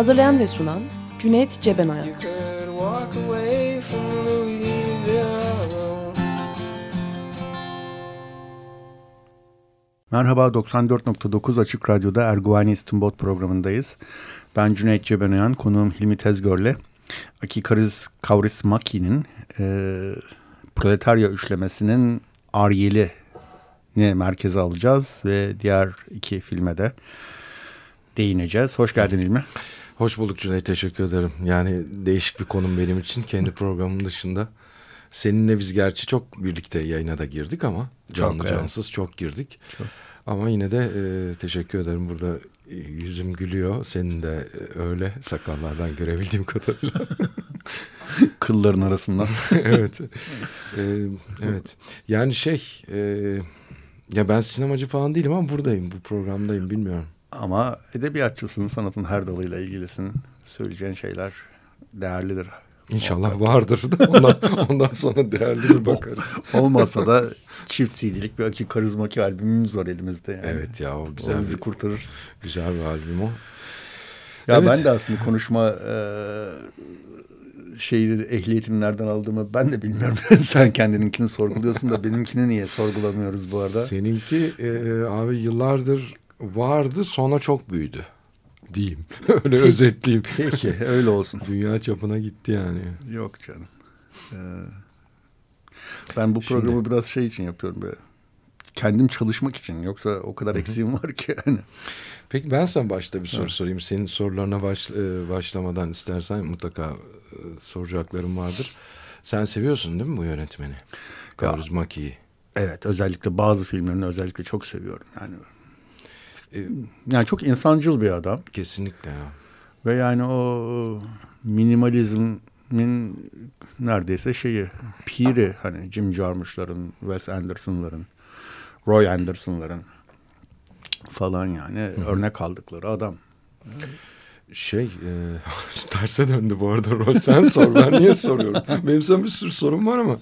Hazırlayan ve sunan Cüneyt Cebenayak. Merhaba 94.9 Açık Radyo'da Erguvani İstinbot programındayız. Ben Cüneyt Cebenayan, konuğum Hilmi Tezgör'le Aki Kariz Kavris Maki'nin e, Proletarya üçlemesinin Aryel'i ne merkeze alacağız ve diğer iki filme de değineceğiz. Hoş geldin İlmi. Hoş bulduk Cüneyt, teşekkür ederim. Yani değişik bir konum benim için kendi programım dışında. Seninle biz gerçi çok birlikte yayına da girdik ama canlı çok, cansız evet. çok girdik. Çok. Ama yine de e, teşekkür ederim burada e, yüzüm gülüyor. Senin de e, öyle sakallardan görebildiğim kadarıyla. Kılların arasından. evet. E, evet. Yani şey e, ya ben sinemacı falan değilim ama buradayım. Bu programdayım bilmiyorum. Ama edebiyatçısın, sanatın her dalıyla ilgilisin. Söyleyeceğin şeyler değerlidir. İnşallah Muhakkak. vardır da ondan, ondan sonra değerlidir bakarız. Olmazsa da çift CD'lik bir aki karizmaki albümümüz var elimizde. Yani. Evet ya o güzel. O bizi bir, kurtarır. Güzel bir albüm o. Ya evet. ben de aslında konuşma e, şeyi ehliyetini nereden aldığımı ben de bilmiyorum. Sen kendininkini sorguluyorsun da benimkini niye sorgulamıyoruz bu arada? Seninki e, abi yıllardır vardı sonra çok büyüdü diyeyim. öyle peki, özetleyeyim. Peki öyle olsun. Dünya çapına gitti yani. Yok canım. Ee, ben bu programı Şimdi, biraz şey için yapıyorum böyle. Kendim çalışmak için. Yoksa o kadar eksiğim var ki yani. Peki ben sana başta bir soru evet. sorayım. Senin sorularına baş, e, başlamadan istersen mutlaka e, soracaklarım vardır. Sen seviyorsun değil mi bu yönetmeni? Gavruz Maki'yi. Evet özellikle bazı filmlerini özellikle çok seviyorum. Yani ee, yani çok insancıl bir adam. Kesinlikle ya. Ve yani o minimalizmin neredeyse şeyi piri hani Jim Jarmusch'ların, Wes Anderson'ların, Roy Anderson'ların falan yani Hı-hı. örnek aldıkları adam. Şey e, terse döndü bu arada rol sen sor ben niye soruyorum benim sana bir sürü sorum var ama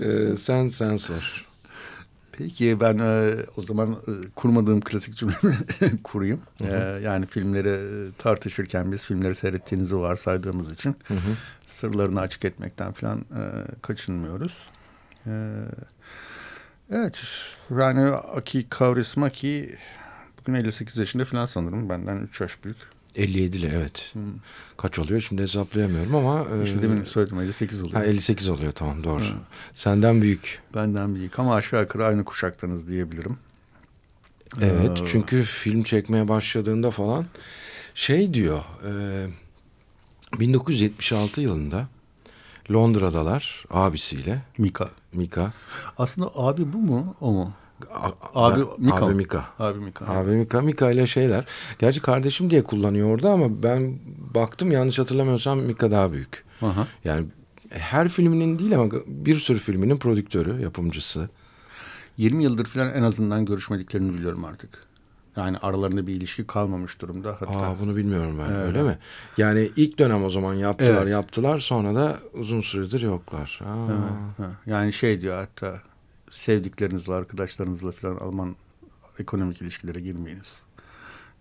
e, sen sen sor. Peki ben e, o zaman e, kurmadığım klasik cümlemi kurayım. Hı hı. E, yani filmleri e, tartışırken biz filmleri seyrettiğinizi varsaydığımız için hı hı. sırlarını açık etmekten falan e, kaçınmıyoruz. E, evet yani Aki Kaurismaki bugün 58 yaşında falan sanırım benden 3 yaş büyük. 57'li evet. Hmm. Kaç oluyor şimdi hesaplayamıyorum ama. İşte e, demin söyledim 58 oluyor. Ha, 58 oluyor tamam doğru. Hmm. Senden büyük. Benden büyük ama aşağı yukarı aynı kuşaktanız diyebilirim. Evet ee, çünkü film çekmeye başladığında falan şey diyor. E, 1976 yılında Londra'dalar abisiyle. Mika. Mika. Aslında abi bu mu o mu? Abi Mika. Abi Mika. Abi Mika. Abi Mika. Mika ile şeyler. Gerçi kardeşim diye kullanıyor orada ama ben baktım yanlış hatırlamıyorsam Mika daha büyük. Aha. Yani her filminin değil ama bir sürü filminin prodüktörü, yapımcısı. 20 yıldır falan en azından görüşmediklerini biliyorum artık. Yani aralarında bir ilişki kalmamış durumda. Hatta. Aa, bunu bilmiyorum ben evet. öyle mi? Yani ilk dönem o zaman yaptılar evet. yaptılar sonra da uzun süredir yoklar. Aa. Evet, evet. Yani şey diyor hatta sevdiklerinizle, arkadaşlarınızla falan Alman ekonomik ilişkilere girmeyiniz.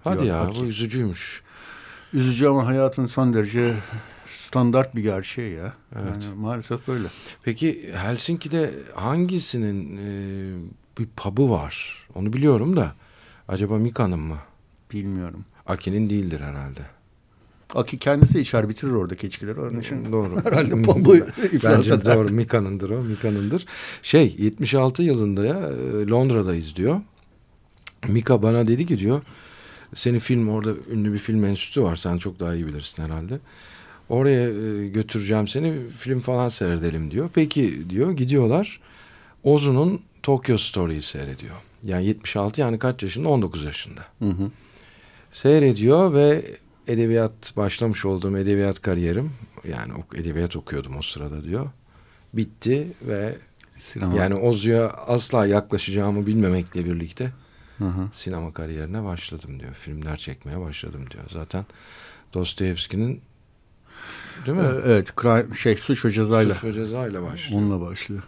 Hadi Diyor, ya Aki. bu üzücüymüş. Üzücü ama hayatın son derece standart bir gerçeği ya. Evet. Yani maalesef böyle. Peki Helsinki'de hangisinin e, bir pub'ı var? Onu biliyorum da. Acaba Mika'nın mı? Bilmiyorum. Aki'nin değildir herhalde. Aki kendisi içer bitirir oradaki içkileri. Onun için doğru. herhalde pambu iflas Bence doğru Mika'nındır o. Mika'nındır. Şey 76 yılında ya e, Londra'dayız diyor. Mika bana dedi ki diyor senin film orada ünlü bir film enstitüsü var. Sen çok daha iyi bilirsin herhalde. Oraya e, götüreceğim seni film falan seyredelim diyor. Peki diyor gidiyorlar. Ozu'nun Tokyo Story'yi seyrediyor. Yani 76 yani kaç yaşında? 19 yaşında. Hı hı. Seyrediyor ve edebiyat başlamış olduğum edebiyat kariyerim yani edebiyat okuyordum o sırada diyor. Bitti ve Sinema. yani Ozu'ya asla yaklaşacağımı bilmemekle birlikte hı hı. sinema kariyerine başladım diyor. Filmler çekmeye başladım diyor. Zaten Dostoyevski'nin değil mi? Ee, evet, crime, şey suç ve cezayla. Suç ve cezayla başlıyor. Onunla başlıyor.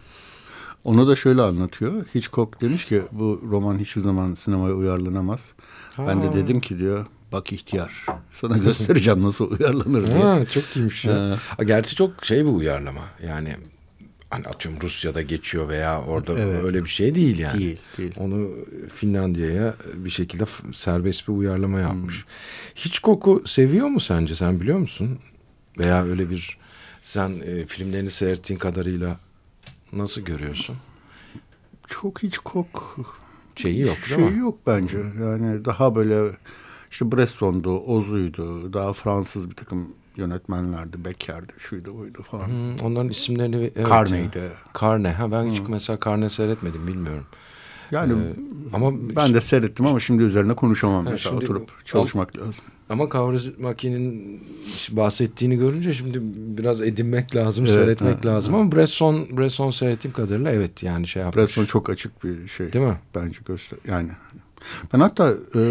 Onu da şöyle anlatıyor. Hitchcock demiş ki bu roman hiçbir zaman sinemaya uyarlanamaz. Ha. Ben de dedim ki diyor bak ihtiyar sana göstereceğim nasıl uyarlanır diye. Ha, çok iyiymiş ya. Gerçi çok şey bir uyarlama. Yani hani atıyorum Rusya'da geçiyor veya orada evet. öyle bir şey değil yani. Değil, değil. Onu Finlandiya'ya bir şekilde serbest bir uyarlama yapmış. Hmm. Hiç koku seviyor mu sence sen biliyor musun? Veya öyle bir sen e, filmlerini seyrettiğin kadarıyla nasıl görüyorsun? Çok hiç kok şeyi yok değil şey mi? yok bence. Yani daha böyle işte Breston'du, Ozu'ydu, daha Fransız bir takım yönetmenlerdi. Becker'di, şuydu buydu falan. Hmm, onların isimlerini... Evet, Carney'di. Carney. Ha, ben hiç hmm. mesela Carney seyretmedim bilmiyorum. Yani ee, ama ben de seyrettim ama şimdi üzerine konuşamam mesela oturup çalışmak lazım. Ama Kavruzmaki'nin bahsettiğini görünce şimdi biraz edinmek lazım, evet, seyretmek evet, lazım evet. ama Bresson Bresson seyrettiğim kadarıyla evet yani şey yapmış. Bresson çok açık bir şey. Değil mi? Bence göster yani ben hatta e,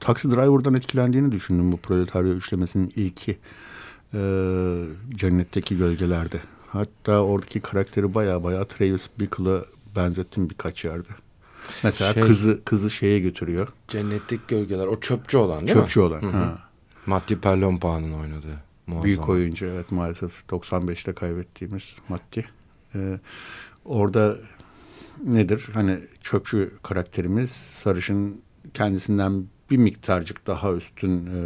Taxi Driver'dan etkilendiğini düşündüm bu Proletarya üçlemesinin ilki e, Cennetteki Gölgelerde. Hatta oradaki karakteri baya baya Travis Bickle'a benzettim birkaç yerde. Mesela şey, kızı kızı şeye götürüyor. Cennetteki Gölgeler o çöpçü olan değil çöpçü mi? olan. Hı -hı. Ha. Matti Perlompa'nın oynadığı. Muazzam. Büyük oyuncu evet maalesef 95'te kaybettiğimiz Matti. Ee, orada nedir? Hani çöpçü karakterimiz sarışın kendisinden bir miktarcık daha üstün e,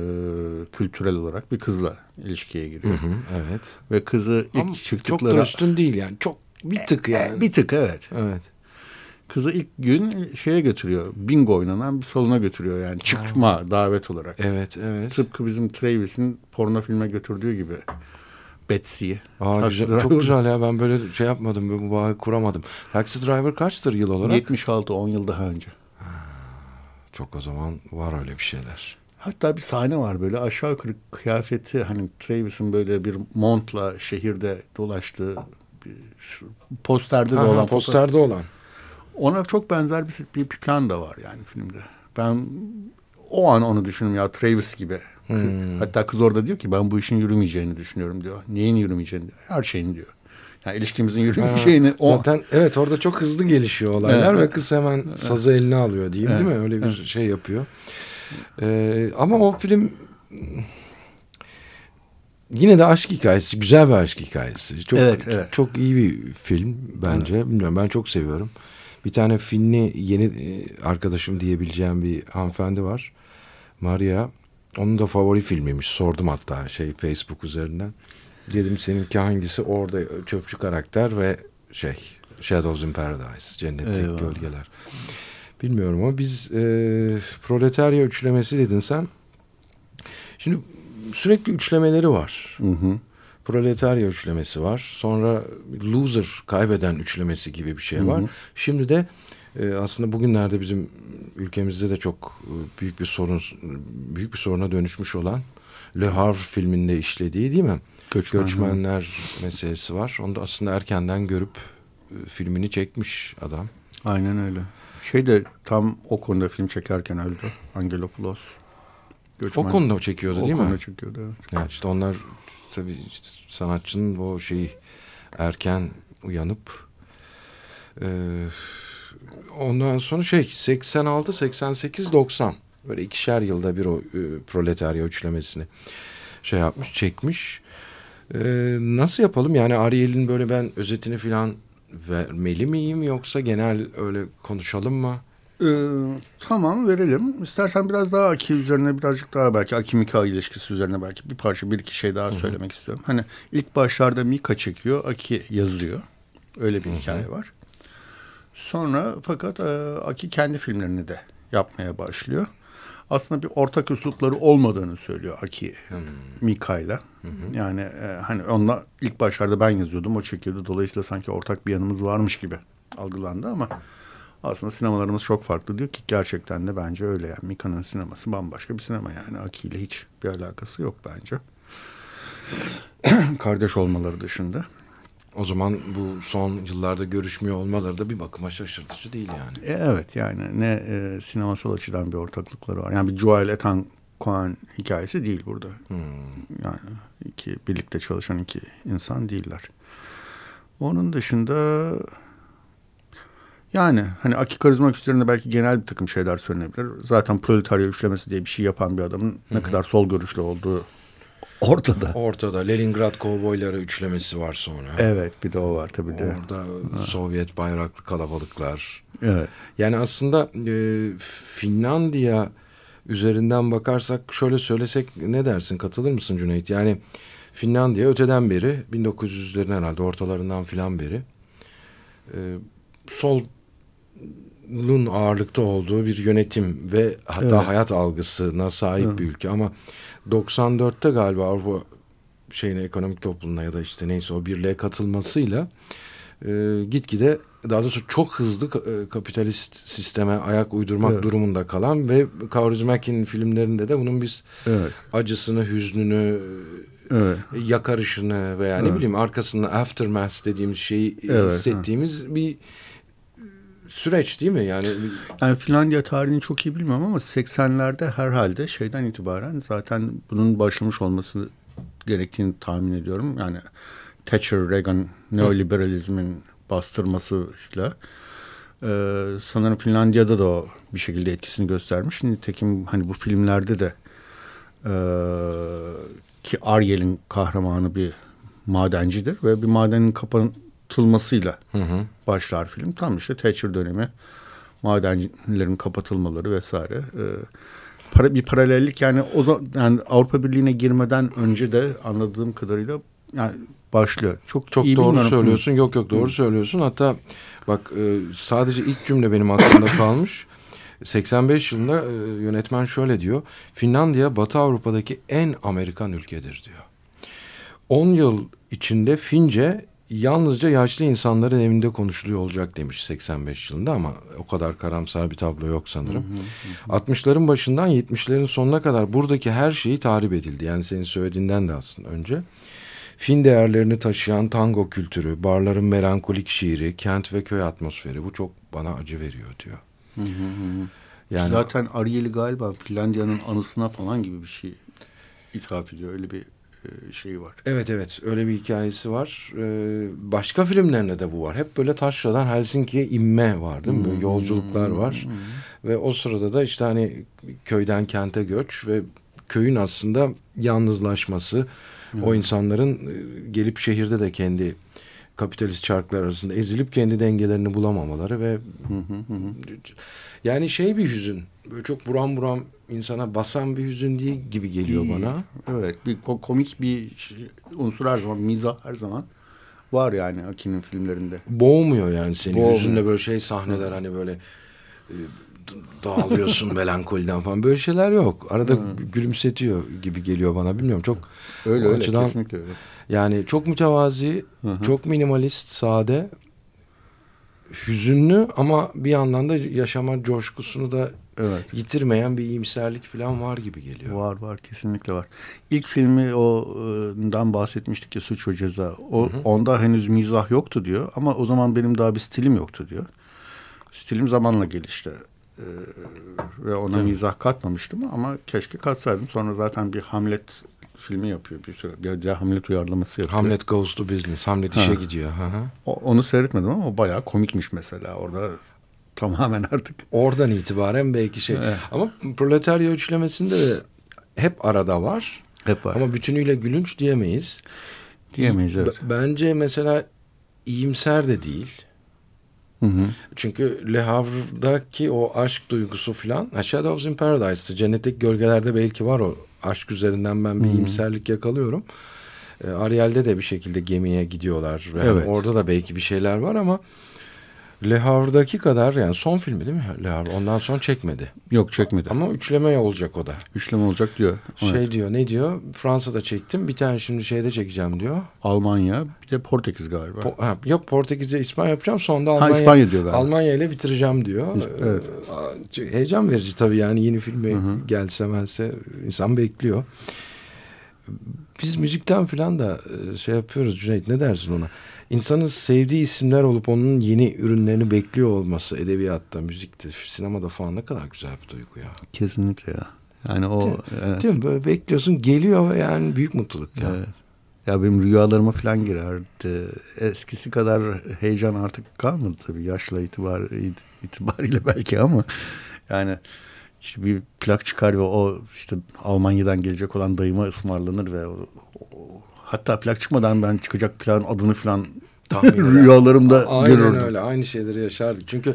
kültürel olarak bir kızla ilişkiye giriyor. Hı hı, evet. Ve kızı ilk Ama çıktıkları... Çok da üstün değil yani. Çok bir tık e, yani. Bir tık evet. Evet. Kızı ilk gün şeye götürüyor. Bingo oynanan bir salona götürüyor yani. Çıkma Aa. davet olarak. Evet, evet. Tıpkı bizim Travis'in porno filme götürdüğü gibi. Betsy'yi. Aa, güzel, çok güzel ya ben böyle şey yapmadım bu bağı kuramadım. Taxi Driver kaçtır yıl olarak? 76 10 yıl daha önce. çok o zaman var öyle bir şeyler. Hatta bir sahne var böyle aşağı yukarı kıyafeti hani Travis'in böyle bir montla şehirde dolaştığı bir posterde de olan. Posterde olan. Ona çok benzer bir, bir plan da var yani filmde. Ben o an onu düşündüm ya Travis gibi Hmm. Hatta kız orada diyor ki ben bu işin yürümeyeceğini düşünüyorum diyor. Neyin yürümeyeceğini diyor. Her şeyin diyor. Yani ilişkimizin yürümeyeceğini. Ha, o... Zaten evet orada çok hızlı gelişiyor olaylar evet. ve kız hemen sazı eline alıyor diyeyim evet. değil mi? Öyle bir evet. şey yapıyor. Ee, ama o film yine de aşk hikayesi. Güzel bir aşk hikayesi. Çok, evet, evet. çok, çok iyi bir film bence. Evet. Bilmiyorum ben çok seviyorum. Bir tane Finli yeni e, arkadaşım diyebileceğim bir hanımefendi var. Maria. Onun da favori filmiymiş. Sordum hatta şey Facebook üzerinden. Dedim seninki hangisi? Orada çöpçü karakter ve şey Shadows in Paradise. Cennetteki Eyvallah. gölgeler. Bilmiyorum ama biz e, proletarya üçlemesi dedin sen. Şimdi sürekli üçlemeleri var. Hı hı. Proletarya üçlemesi var. Sonra loser kaybeden üçlemesi gibi bir şey var. Hı hı. Şimdi de e, aslında bugünlerde bizim ülkemizde de çok e, büyük bir sorun büyük bir soruna dönüşmüş olan Le Havre filminde işlediği değil mi? Göçmen, Göçmenler hı. meselesi var. Onu da aslında erkenden görüp e, filmini çekmiş adam. Aynen öyle. Şey de tam o konuda film çekerken öldü. Angelopoulos. Göçmen. O konuda çekiyordu değil mi? O konuda çekiyordu evet. Yani işte onlar tabii işte sanatçının o şeyi erken uyanıp e, ondan sonra şey 86, 88, 90 böyle ikişer yılda bir o e, proletarya üçlemesini şey yapmış, çekmiş. E, nasıl yapalım? Yani Ariel'in böyle ben özetini falan vermeli miyim yoksa genel öyle konuşalım mı? Ee, tamam verelim. İstersen biraz daha Aki üzerine birazcık daha belki Aki Mika ilişkisi üzerine belki bir parça bir iki şey daha Hı-hı. söylemek istiyorum. Hani ilk başlarda Mika çekiyor, Aki yazıyor. Öyle bir Hı-hı. hikaye var. Sonra fakat e, Aki kendi filmlerini de yapmaya başlıyor. Aslında bir ortak üslupları olmadığını söylüyor Aki hmm. Mika'yla. Yani e, hani onunla ilk başlarda ben yazıyordum o çekiyordu. Dolayısıyla sanki ortak bir yanımız varmış gibi algılandı ama aslında sinemalarımız çok farklı diyor ki gerçekten de bence öyle yani Mika'nın sineması bambaşka bir sinema yani Aki ile hiç bir alakası yok bence. Kardeş olmaları dışında. O zaman bu son yıllarda görüşmüyor olmaları da bir bakıma şaşırtıcı değil yani. E, evet yani ne e, sinemasal açıdan bir ortaklıkları var. Yani bir Joel Ethan Cohen hikayesi değil burada. Hmm. Yani iki birlikte çalışan iki insan değiller. Onun dışında yani hani Aki karizmak üzerinde belki genel bir takım şeyler söylenebilir. Zaten proletarya üçlemesi diye bir şey yapan bir adamın ne kadar sol görüşlü olduğu ortada. Ortada. Leningrad kovboyları üçlemesi var sonra. Evet bir de o var tabii de. Orada ha. Sovyet bayraklı kalabalıklar. Evet. Yani aslında e, Finlandiya üzerinden bakarsak şöyle söylesek ne dersin katılır mısın Cüneyt? Yani Finlandiya öteden beri 1900'lerin herhalde ortalarından filan beri e, solun ağırlıkta olduğu bir yönetim ve hatta evet. hayat algısına sahip evet. bir ülke ama 94'te galiba Avrupa şeyine ekonomik topluluğuna ya da işte neyse o birliğe katılmasıyla e, gitgide daha doğrusu çok hızlı e, kapitalist sisteme ayak uydurmak evet. durumunda kalan ve Kaurismäki'nin filmlerinde de bunun biz evet. acısını, hüznünü, evet. yakarışını veya evet. ne bileyim arkasında aftermath dediğimiz şeyi evet. hissettiğimiz evet. bir süreç değil mi? Yani yani Finlandiya tarihini çok iyi bilmiyorum ama 80'lerde herhalde şeyden itibaren zaten bunun başlamış olması gerektiğini tahmin ediyorum. Yani Thatcher, Reagan, neoliberalizmin bastırmasıyla e, sanırım Finlandiya'da da o bir şekilde etkisini göstermiş. Nitekim hani bu filmlerde de e, ki Ariel'in kahramanı bir madencidir ve bir madenin kapatılmasıyla hı hı. başlar film. Tam işte Thatcher dönemi madencilerin kapatılmaları vesaire. E, para, bir paralellik yani o zaman yani Avrupa Birliği'ne girmeden önce de anladığım kadarıyla yani başlıyor. Çok çok iyi doğru bilmiyorum. söylüyorsun. Yok yok doğru Hı. söylüyorsun. Hatta bak e, sadece ilk cümle benim aklımda kalmış. 85 yılında e, yönetmen şöyle diyor. Finlandiya Batı Avrupa'daki en Amerikan ülkedir diyor. 10 yıl içinde Fince yalnızca yaşlı insanların evinde konuşuluyor olacak demiş 85 yılında ama o kadar karamsar bir tablo yok sanırım. Hı hı hı. 60'ların başından 70'lerin sonuna kadar buradaki her şeyi tahrip edildi. Yani senin söylediğinden de aslında önce. Fin değerlerini taşıyan tango kültürü, barların melankolik şiiri, kent ve köy atmosferi bu çok bana acı veriyor diyor. Hı hı hı. Yani zaten Ariel'i galiba Finlandiya'nın anısına falan gibi bir şey ithaf ediyor. Öyle bir şeyi var. Evet evet öyle bir hikayesi var. Ee, başka filmlerinde de bu var. Hep böyle taşradan Helsinki'ye inme var değil mi? Böyle yolculuklar var. Ve o sırada da işte hani köyden kente göç ve köyün aslında yalnızlaşması, o insanların e, gelip şehirde de kendi kapitalist çarklar arasında ezilip kendi dengelerini bulamamaları ve yani şey bir hüzün. Böyle çok buram buram insana basan bir hüzün değil gibi geliyor değil. bana. Evet bir komik bir şey, unsur her zaman mizah her zaman var yani Aki'nin filmlerinde. Boğmuyor yani seni. Boğmuyor. Hüzünle böyle şey sahneler hani böyle e, dağılıyorsun melankoliden falan böyle şeyler yok. Arada hmm. gülümsetiyor gibi geliyor bana bilmiyorum çok öyle öyle açıdan, kesinlikle öyle. Yani çok mütevazi, Hı-hı. çok minimalist, sade, hüzünlü ama bir yandan da yaşama coşkusunu da evet. yitirmeyen bir iyimserlik falan var gibi geliyor. Var var kesinlikle var. İlk filmi o'dan bahsetmiştik ya Suç ve Ceza. O, Hı-hı. onda henüz mizah yoktu diyor ama o zaman benim daha bir stilim yoktu diyor. Stilim zamanla gelişti. Ee, ve ona Tabii. mizah katmamıştım ama keşke katsaydım. Sonra zaten bir Hamlet filmi yapıyor bir süre. Bir de Hamlet uyarlaması yapıyor. Hamlet Goes to Business. Hamlet ha. işe gidiyor. Hı hı. O, onu seyretmedim ama o bayağı komikmiş mesela. Orada tamamen artık. Oradan itibaren belki şey. Evet. Ama proletarya üçlemesinde de hep arada var. Hep var. Ama bütünüyle gülünç diyemeyiz. Diyemeyiz evet. B bence mesela iyimser de değil. Hı hı. Çünkü Le Havre'daki o aşk duygusu falan Shadows in Paradise'dı. Cennetteki gölgelerde belki var o aşk üzerinden ben bir hı hı. iyimserlik yakalıyorum. E, Ariel'de de bir şekilde gemiye gidiyorlar. Yani evet. Orada da belki bir şeyler var ama Le Havre'daki kadar yani son filmi değil mi Le Havre? Ondan sonra çekmedi. Yok çekmedi. Ama üçleme olacak o da. Üçleme olacak diyor. Şey evet. diyor ne diyor? Fransa'da çektim bir tane şimdi şeyde çekeceğim diyor. Almanya bir de Portekiz galiba. Po ha, yok Portekiz'e İspanya yapacağım sonra da Almanya, ha, İspanya diyor galiba. Almanya ile bitireceğim diyor. Evet. Ee, heyecan verici tabii yani yeni filme Hı -hı. gelse melse insan bekliyor. Biz müzikten falan da e, şey yapıyoruz Cüneyt ne dersin ona? İnsanın sevdiği isimler olup onun yeni ürünlerini bekliyor olması edebiyatta, müzikte, sinemada falan ne kadar güzel bir duygu ya. Kesinlikle ya. Yani o... Değil, evet. değil mi? Böyle bekliyorsun geliyor ve yani büyük mutluluk ya. Evet. Ya benim rüyalarıma falan girerdi. Eskisi kadar heyecan artık kalmadı tabii yaşla itibar, itibariyle belki ama yani işte bir plak çıkar ve o işte Almanya'dan gelecek olan dayıma ısmarlanır ve o, o, hatta plak çıkmadan ben çıkacak plakın adını falan rüyalarımda Aynen görürdüm. öyle aynı şeyleri yaşardık. Çünkü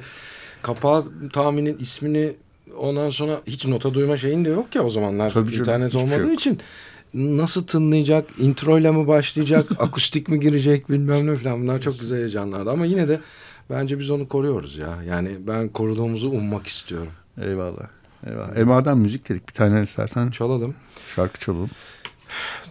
kapağı tahminin ismini ondan sonra hiç nota duyma şeyin de yok ya o zamanlar Tabii internet canım, olmadığı şey için nasıl tınlayacak, intro ile mi başlayacak, akustik mi girecek bilmem ne falan bunlar çok güzel heyecanlardı ama yine de bence biz onu koruyoruz ya. Yani ben koruduğumuzu ummak istiyorum. Eyvallah. Eyvallah. E madem müzik dedik bir tane istersen çalalım. Şarkı çalalım.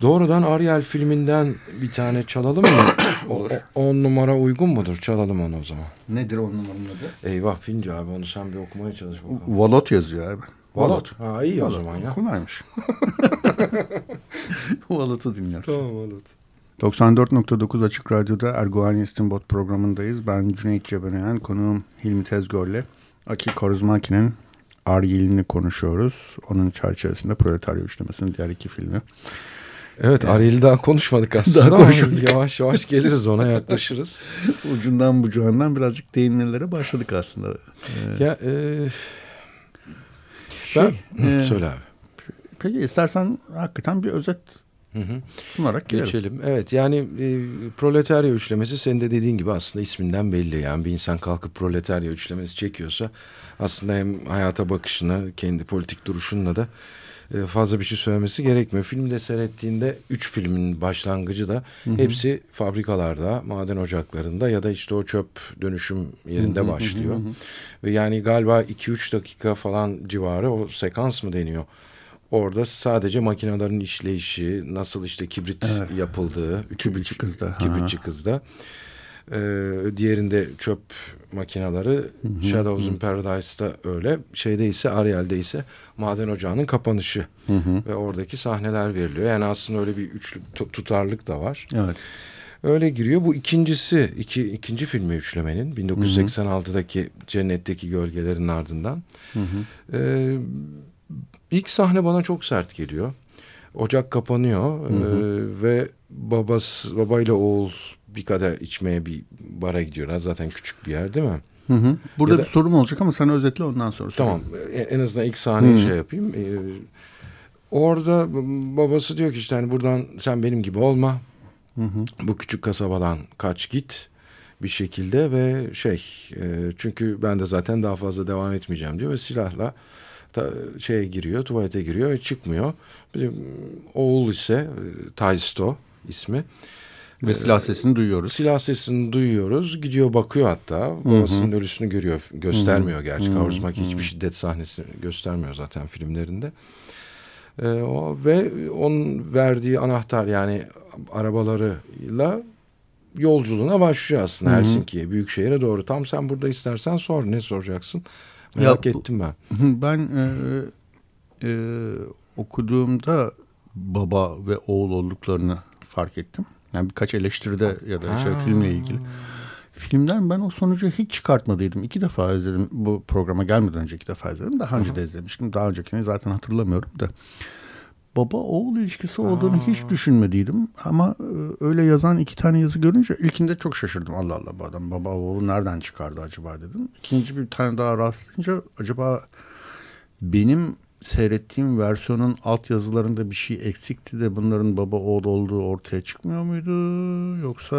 Doğrudan Ariel filminden bir tane çalalım mı? o, on numara uygun mudur? Çalalım onu o zaman. Nedir on numaranın adı? Eyvah Finci abi onu sen bir okumaya çalış bakalım. Valot yazıyor abi. Valot. Ha iyi Valot. o zaman ya. Kolaymış. Valot'u dinliyoruz. Tamam Valot. 94.9 Açık Radyo'da Erguani İstinbot programındayız. Ben Cüneyt Cebenayan, konuğum Hilmi Tezgör'le Aki Koruzmaki'nin Argil'ini konuşuyoruz. Onun çerçevesinde Proletarya Üçlemesi'nin diğer iki filmi. Evet yani, Ariel'i daha konuşmadık aslında daha konuşmadık. yavaş yavaş geliriz ona yaklaşırız. Ucundan bucağından birazcık değinmelere başladık aslında. Ee, ya e, şey, ben, e, söyle abi. Peki istersen hakikaten bir özet Hı hı. Sunarak Geçelim. Evet yani e, proletarya üçlemesi senin de dediğin gibi aslında isminden belli. Yani bir insan kalkıp proletarya üçlemesi çekiyorsa aslında hem hayata bakışına kendi politik duruşunla da e, fazla bir şey söylemesi gerekmiyor. Filmde seyrettiğinde üç filmin başlangıcı da hı hı. hepsi fabrikalarda, maden ocaklarında ya da işte o çöp dönüşüm yerinde hı hı, başlıyor. Hı hı. Ve yani galiba 2-3 dakika falan civarı o sekans mı deniyor? Orada sadece makinelerin işleyişi, nasıl işte kibrit evet. yapıldığı, kibritçi kızda. Kibritçi kızda. Ee, diğerinde çöp makineleri Shadows in Paradise'da öyle. Şeyde ise Ariel'de ise maden ocağının kapanışı hı hı. ve oradaki sahneler veriliyor. Yani aslında öyle bir üçlü tutarlık da var. Evet. Öyle giriyor. Bu ikincisi, iki, ikinci filmi üçlemenin 1986'daki Cennetteki Gölgelerin ardından. Hı hı. Ee, ilk sahne bana çok sert geliyor. Ocak kapanıyor hı hı. E, ve babası babayla oğul bir kadeh içmeye bir bara gidiyorlar. Zaten küçük bir yer değil mi? Hı hı. Burada da, bir sorum olacak ama sen özetle ondan sonra. Tamam. Söyle. En azından ilk sahneyi şey yapayım. Ee, orada babası diyor ki işte hani buradan sen benim gibi olma. Hı hı. Bu küçük kasabadan kaç git bir şekilde ve şey e, çünkü ben de zaten daha fazla devam etmeyeceğim diyor ve silahla da, şeye giriyor tuvalete giriyor ve çıkmıyor. Bir oğul ise e, Taisto ismi. Ve silah sesini duyuyoruz. Silah sesini duyuyoruz. Gidiyor bakıyor hatta. Babasının ölüsünü görüyor. Göstermiyor gerçi. Kavurmak hiçbir şiddet sahnesi göstermiyor zaten filmlerinde. Ee, o, ve onun verdiği anahtar yani arabalarıyla yolculuğuna başlıyor aslında Helsinki'ye, büyük şehire doğru. Tam sen burada istersen sor. Ne soracaksın? Merak ya, ettim ben. Ben e, e, okuduğumda baba ve oğul olduklarını fark ettim. Yani birkaç eleştiride ya da işte filmle ilgili. Filmden ben o sonucu hiç çıkartmadıydım. İki defa izledim. Bu programa gelmeden önce iki defa izledim. Daha önce de izlemiştim. Daha öncekini zaten hatırlamıyorum da. Baba oğul ilişkisi olduğunu Aa. hiç düşünmediydim. Ama e, öyle yazan iki tane yazı görünce ilkinde çok şaşırdım. Allah Allah bu adam baba oğlu nereden çıkardı acaba dedim. İkinci bir tane daha rastlayınca acaba benim seyrettiğim versiyonun altyazılarında bir şey eksikti de bunların baba oğul olduğu ortaya çıkmıyor muydu? Yoksa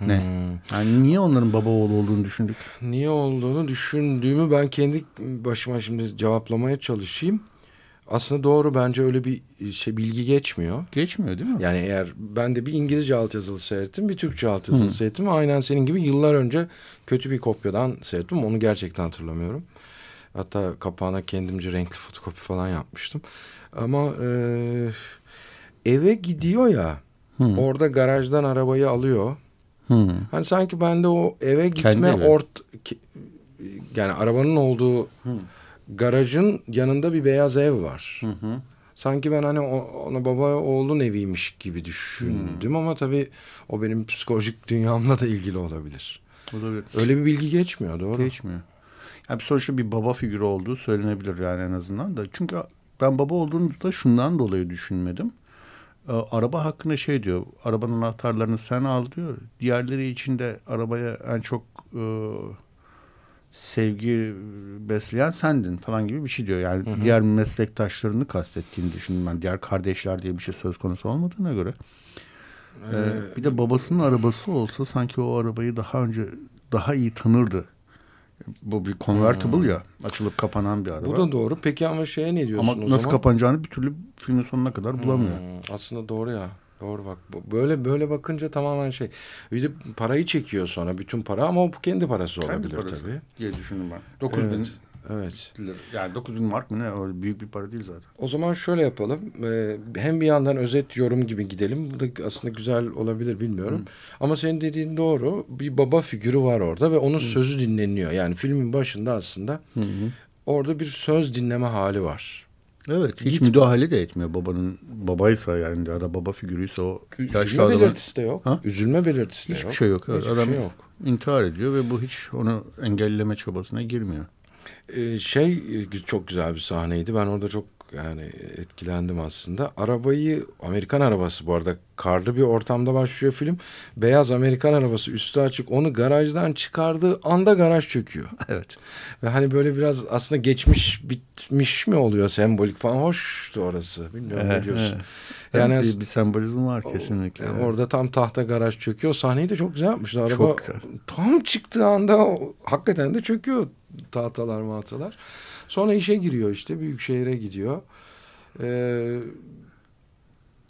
ne? Hmm. Yani niye onların baba oğul olduğunu düşündük? Niye olduğunu düşündüğümü ben kendi başıma şimdi cevaplamaya çalışayım. Aslında doğru bence öyle bir şey bilgi geçmiyor. Geçmiyor değil mi? Yani eğer ben de bir İngilizce altyazılı seyrettim, bir Türkçe altyazılı Hı. seyrettim. Aynen senin gibi yıllar önce kötü bir kopyadan seyrettim. Onu gerçekten hatırlamıyorum. Hatta kapağına kendimce renkli fotokopi falan yapmıştım. Ama e, eve gidiyor ya. Hı. Orada garajdan arabayı alıyor. Hı. Hani sanki bende o eve gitme ort yani arabanın olduğu Hı. Garajın yanında bir beyaz ev var. Hı hı. Sanki ben hani ona baba oğlun eviymiş gibi düşündüm hmm. ama tabii o benim psikolojik dünyamla da ilgili olabilir. Olabilir. Öyle bir bilgi geçmiyor doğru. Geçmiyor. Yani sonuçta bir baba figürü olduğu söylenebilir yani en azından da. Çünkü ben baba olduğunu da şundan dolayı düşünmedim. Ee, araba hakkında şey diyor. Arabanın anahtarlarını sen al diyor. Diğerleri için de arabaya en çok e, sevgi besleyen sendin falan gibi bir şey diyor. Yani hı hı. diğer meslektaşlarını kastettiğini düşündüm ben. Diğer kardeşler diye bir şey söz konusu olmadığına göre. Ee, ee, bir de babasının arabası olsa sanki o arabayı daha önce daha iyi tanırdı bu bir convertible hmm. ya. Açılıp kapanan bir araba. Bu da doğru. Peki ama şeye ne diyorsun ama o zaman? nasıl kapanacağını bir türlü filmin sonuna kadar bulamıyor. Hmm. Aslında doğru ya. Doğru bak. Böyle böyle bakınca tamamen şey. Bir de parayı çekiyor sonra bütün para ama o kendi parası kendi olabilir parası tabii. diye düşündüm ben. 9 evet. bin Evet. Yani 9 bin mark mı ne? Öyle büyük bir para değil zaten. O zaman şöyle yapalım. Ee, hem bir yandan özet yorum gibi gidelim. Bu da aslında güzel olabilir bilmiyorum. Hı. Ama senin dediğin doğru. Bir baba figürü var orada ve onun Hı. sözü dinleniyor. Yani filmin başında aslında Hı. orada bir söz dinleme hali var. Evet hiç Git. müdahale de etmiyor babanın babaysa yani ya da baba figürüyse o yaşlı adamın. Üzülme belirtisi de yok. Ha? Üzülme belirtisi de Hiçbir yok. şey yok. Evet. Hiçbir Adam şey yok. intihar ediyor ve bu hiç onu engelleme çabasına girmiyor. Ee, şey e, çok güzel bir sahneydi. Ben orada çok yani etkilendim aslında. Arabayı Amerikan arabası bu arada karlı bir ortamda başlıyor film. Beyaz Amerikan arabası üstü açık onu garajdan çıkardığı anda garaj çöküyor. Evet. Ve hani böyle biraz aslında geçmiş bitmiş mi oluyor sembolik falan hoştu orası. Bilmiyorum evet, ne diyorsun. Evet. Yani bir, bir sembolizm var kesinlikle. O, orada tam tahta garaj çöküyor. Sahneyi de çok güzel yapmışlar. Araba çok güzel. tam çıktığı anda hakikaten de çöküyor tahtalar mahtalar. Sonra işe giriyor işte büyük şehire gidiyor. Ee,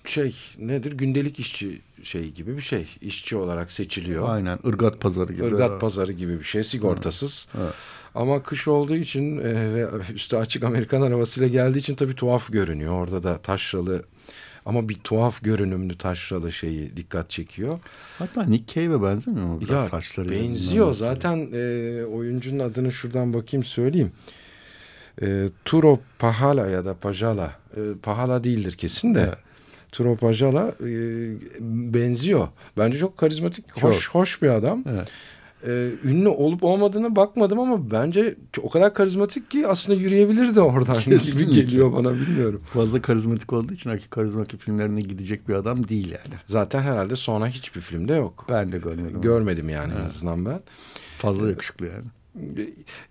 şey nedir gündelik işçi şey gibi bir şey işçi olarak seçiliyor. Aynen ırgat pazarı gibi. Irgat pazarı gibi bir şey sigortasız. Evet. Evet. Ama kış olduğu için e, ve üstü açık Amerikan arabasıyla geldiği için tabii tuhaf görünüyor. Orada da taşralı ama bir tuhaf görünümlü taşralı şeyi dikkat çekiyor. Hatta Nick Cave'e benzemiyor mu biraz ya, saçları? Benziyor. Zaten e, oyuncunun adını şuradan bakayım söyleyeyim. E, Turo Pahala ya da Pajala. E, Pahala değildir kesin de. Evet. Turo Pajala e, benziyor. Bence çok karizmatik, çok. hoş hoş bir adam. Evet e, ünlü olup olmadığına bakmadım ama bence o kadar karizmatik ki aslında yürüyebilir de oradan gibi geliyor bana bilmiyorum. Fazla karizmatik olduğu için Aki karizmatik filmlerine gidecek bir adam değil yani. Zaten herhalde sonra hiçbir filmde yok. Ben de görmedim. Görmedim yani evet. en azından ben. Fazla yakışıklı yani.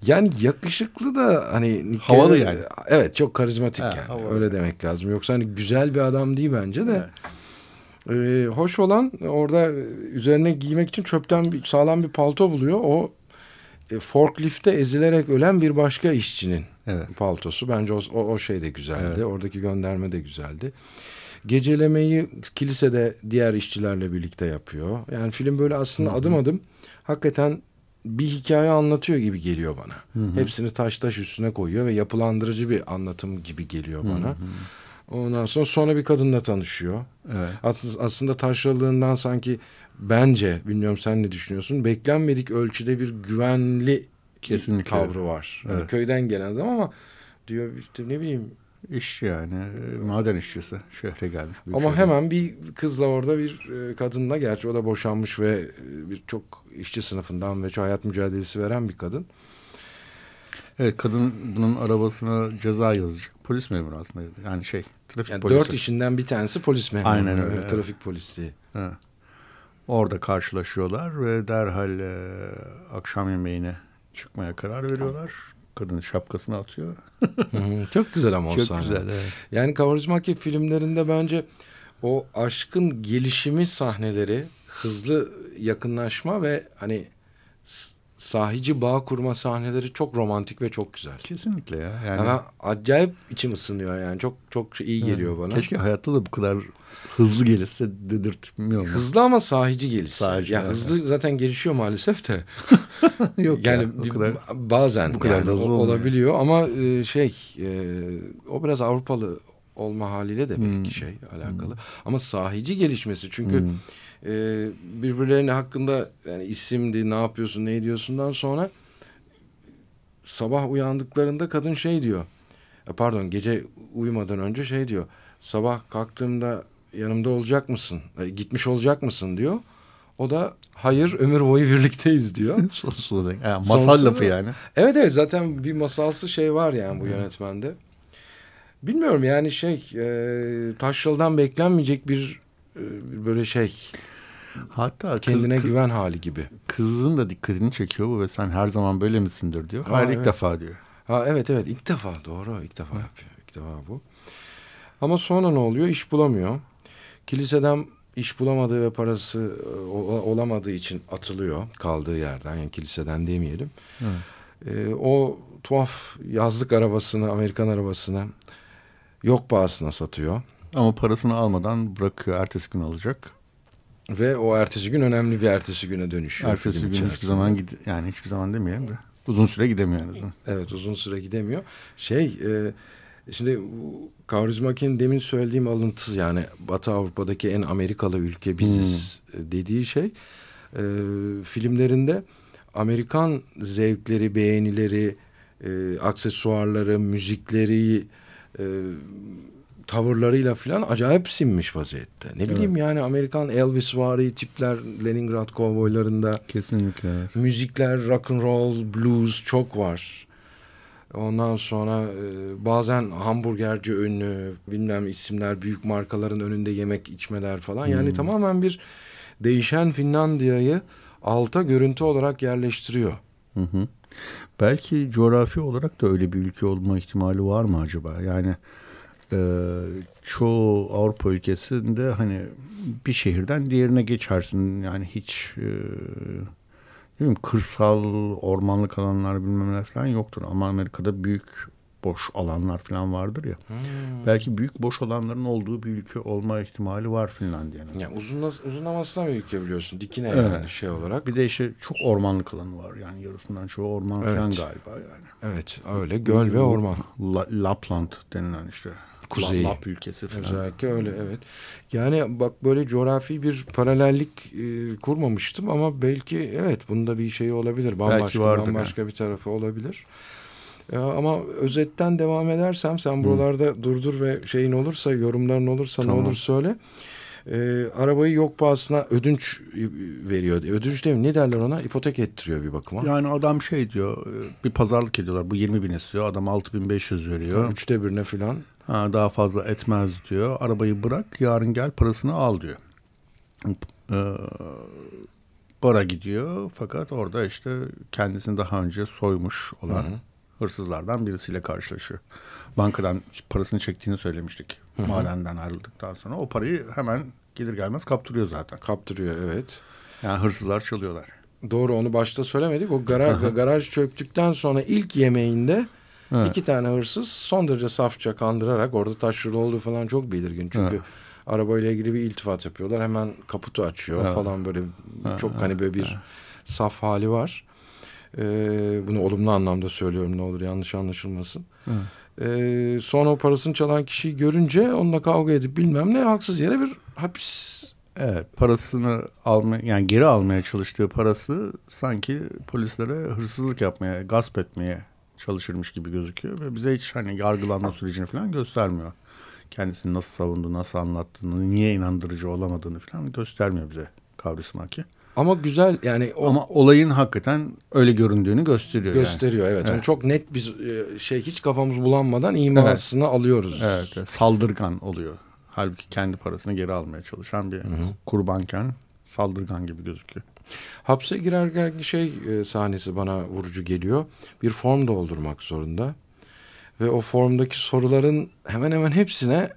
Yani yakışıklı da hani havalı yani. Evet çok karizmatik ha, yani. Havalı. Öyle demek lazım. Yoksa hani güzel bir adam değil bence de. Evet. Ee, hoş olan orada üzerine giymek için çöpten bir, sağlam bir palto buluyor. O e, forklifte ezilerek ölen bir başka işçinin evet. paltosu. Bence o, o, o şey de güzeldi. Evet. Oradaki gönderme de güzeldi. Gecelemeyi kilisede diğer işçilerle birlikte yapıyor. Yani film böyle aslında Hı-hı. adım adım hakikaten bir hikaye anlatıyor gibi geliyor bana. Hı-hı. Hepsini taş taş üstüne koyuyor ve yapılandırıcı bir anlatım gibi geliyor bana. Hı-hı. Ondan sonra sonra bir kadınla tanışıyor. Evet. Aslında taşralığından sanki bence bilmiyorum sen ne düşünüyorsun beklenmedik ölçüde bir güvenli Kesinlikle. tavrı var. Evet. Yani köyden gelen adam ama diyor işte ne bileyim iş yani maden işçisi şehre gelmiş. Ama şehre. hemen bir kızla orada bir e, kadınla gerçi o da boşanmış ve e, bir çok işçi sınıfından ve hayat mücadelesi veren bir kadın. Evet kadın bunun arabasına ceza yazacak. Polis memuru aslında. Yani şey trafik yani polisi. Dört işinden bir tanesi polis memuru. Aynen öyle. Evet. Trafik polisi. Evet. Orada karşılaşıyorlar ve derhal e, akşam yemeğine çıkmaya karar veriyorlar. Kadın şapkasını atıyor. Çok güzel ama o Çok sahne. güzel evet. Yani Kaurismäki filmlerinde bence o aşkın gelişimi sahneleri, hızlı yakınlaşma ve hani sahici bağ kurma sahneleri çok romantik ve çok güzel. Kesinlikle ya. Yani... Ama acayip içim ısınıyor yani. Çok çok iyi geliyor bana. Keşke hayatta da bu kadar hızlı gelirse dedirtmiyor mu? Hızlı ama sahici gelirse. Sahici, ya yani. hızlı zaten gelişiyor maalesef de. Yok yani ya, kadar, bazen bu kadar yani, hızlı olabiliyor ama e, şey e, o biraz Avrupalı olma haliyle de belki hmm. şey alakalı. Hmm. Ama sahici gelişmesi çünkü hmm. E, birbirlerine hakkında yani isimdi, ne yapıyorsun, ne ediyorsundan sonra sabah uyandıklarında kadın şey diyor. Pardon gece uyumadan önce şey diyor. Sabah kalktığımda yanımda olacak mısın? E, gitmiş olacak mısın diyor. O da hayır ömür boyu birlikteyiz diyor. Sonsuza dek. Yani masal Sonsuza lafı yani. Evet evet zaten bir masalsı şey var yani bu yönetmende. Bilmiyorum yani şey e, Taşral'dan beklenmeyecek bir e, böyle şey. Hatta kendine kız, güven hali gibi. Kızın da dikkatini çekiyor bu ve sen her zaman böyle misindir diyor. Hayır evet. ilk defa diyor. Ha evet evet ilk defa doğru ilk defa yapıyor. İlk defa bu. Ama sonra ne oluyor? İş bulamıyor. Kiliseden iş bulamadığı ve parası e, olamadığı için atılıyor kaldığı yerden yani kiliseden demeyelim. Ee, o tuhaf yazlık arabasını Amerikan arabasını yok pahasına satıyor. Ama parasını almadan bırakıyor. Ertesi gün alacak. Ve o ertesi gün önemli bir ertesi güne dönüşüyor. Ertesi gün içerisinde. hiçbir zaman gide yani hiçbir zaman demeyelim de uzun süre gidemiyor en azından. Evet uzun süre gidemiyor. Şey e, şimdi Kaurismäki'nin demin söylediğim alıntı yani Batı Avrupa'daki en Amerikalı ülke biziz hmm. dediği şey e, filmlerinde Amerikan zevkleri, beğenileri, e, aksesuarları, müzikleri e, tavırlarıyla falan acayip sinmiş vaziyette. Ne bileyim evet. yani Amerikan Elvis vari tipler Leningrad kovboylarında. Kesinlikle. Müzikler, rock and roll, blues çok var. Ondan sonra e, bazen hamburgerci ünlü bilmem isimler büyük markaların önünde yemek içmeler falan. Yani hmm. tamamen bir değişen Finlandiya'yı alta görüntü olarak yerleştiriyor. Hı hı. Belki coğrafi olarak da öyle bir ülke olma ihtimali var mı acaba? Yani e, çoğu Avrupa ülkesinde hani bir şehirden diğerine geçersin. Yani hiç e, ne bileyim, kırsal, ormanlık alanlar bilmem falan yoktur. Ama Amerika'da büyük boş alanlar falan vardır ya. Hmm. Belki büyük boş alanların olduğu bir ülke olma ihtimali var Finlandiya'nın. Yani uzun, uzunlamasına bir ülke biliyorsun. Dikine evet. yani şey olarak. Bir de işte çok ormanlık alanı var. Yani yarısından çoğu orman evet. falan galiba yani. Evet öyle göl ve orman. La, Lapland denilen işte. Kuzey. Lap ülkesi falan. Özellikle öyle evet. Yani bak böyle coğrafi bir paralellik e, kurmamıştım ama belki evet bunda bir şey olabilir. Bambaşka bambaşka yani. bir tarafı olabilir. Ya ama özetten devam edersem sen buralarda Hı. durdur ve şeyin olursa yorumların olursa tamam. ne olur söyle. Ee, arabayı yok pahasına ödünç veriyor. Ödünç değil mi? Ne derler ona? İpotek ettiriyor bir bakıma. Yani adam şey diyor bir pazarlık ediyorlar. Bu 20 bin istiyor. Adam 6500 veriyor. Üçte birine filan. Ha, daha fazla etmez diyor. Arabayı bırak yarın gel parasını al diyor. Ee, bara gidiyor fakat orada işte kendisini daha önce soymuş olan hı hı hırsızlardan birisiyle karşılaşıyor. Bankadan parasını çektiğini söylemiştik. Hı-hı. Madenden ayrıldıktan sonra. O parayı hemen gelir gelmez kaptırıyor zaten. Kaptırıyor evet. Yani hırsızlar çalıyorlar. Doğru onu başta söylemedik. O garaj, garaj çöktükten sonra ilk yemeğinde evet. iki tane hırsız son derece safça kandırarak orada taşralı olduğu falan çok belirgin. Çünkü evet. arabayla ilgili bir iltifat yapıyorlar. Hemen kaputu açıyor evet. falan böyle evet. çok hani böyle bir evet. saf hali var. E, bunu olumlu anlamda söylüyorum ne olur yanlış anlaşılmasın. E, sonra o parasını çalan kişiyi görünce onunla kavga edip bilmem ne haksız yere bir hapis Evet parasını alma yani geri almaya çalıştığı parası sanki polislere hırsızlık yapmaya, gasp etmeye çalışırmış gibi gözüküyor ve bize hiç hani yargılanma sürecini falan göstermiyor. Kendisini nasıl savundu, nasıl anlattığını, niye inandırıcı olamadığını falan göstermiyor bize Kavrismaki. Ama güzel yani o, ama olayın hakikaten öyle göründüğünü gösteriyor. Gösteriyor yani. evet. evet. Yani çok net bir e, şey hiç kafamız bulanmadan imasını evet. alıyoruz. Evet, evet. Saldırgan oluyor. Halbuki kendi parasını geri almaya çalışan bir Hı-hı. kurbanken saldırgan gibi gözüküyor. Hapse girerken şey e, sahnesi bana vurucu geliyor. Bir form doldurmak zorunda. Ve o formdaki soruların hemen hemen hepsine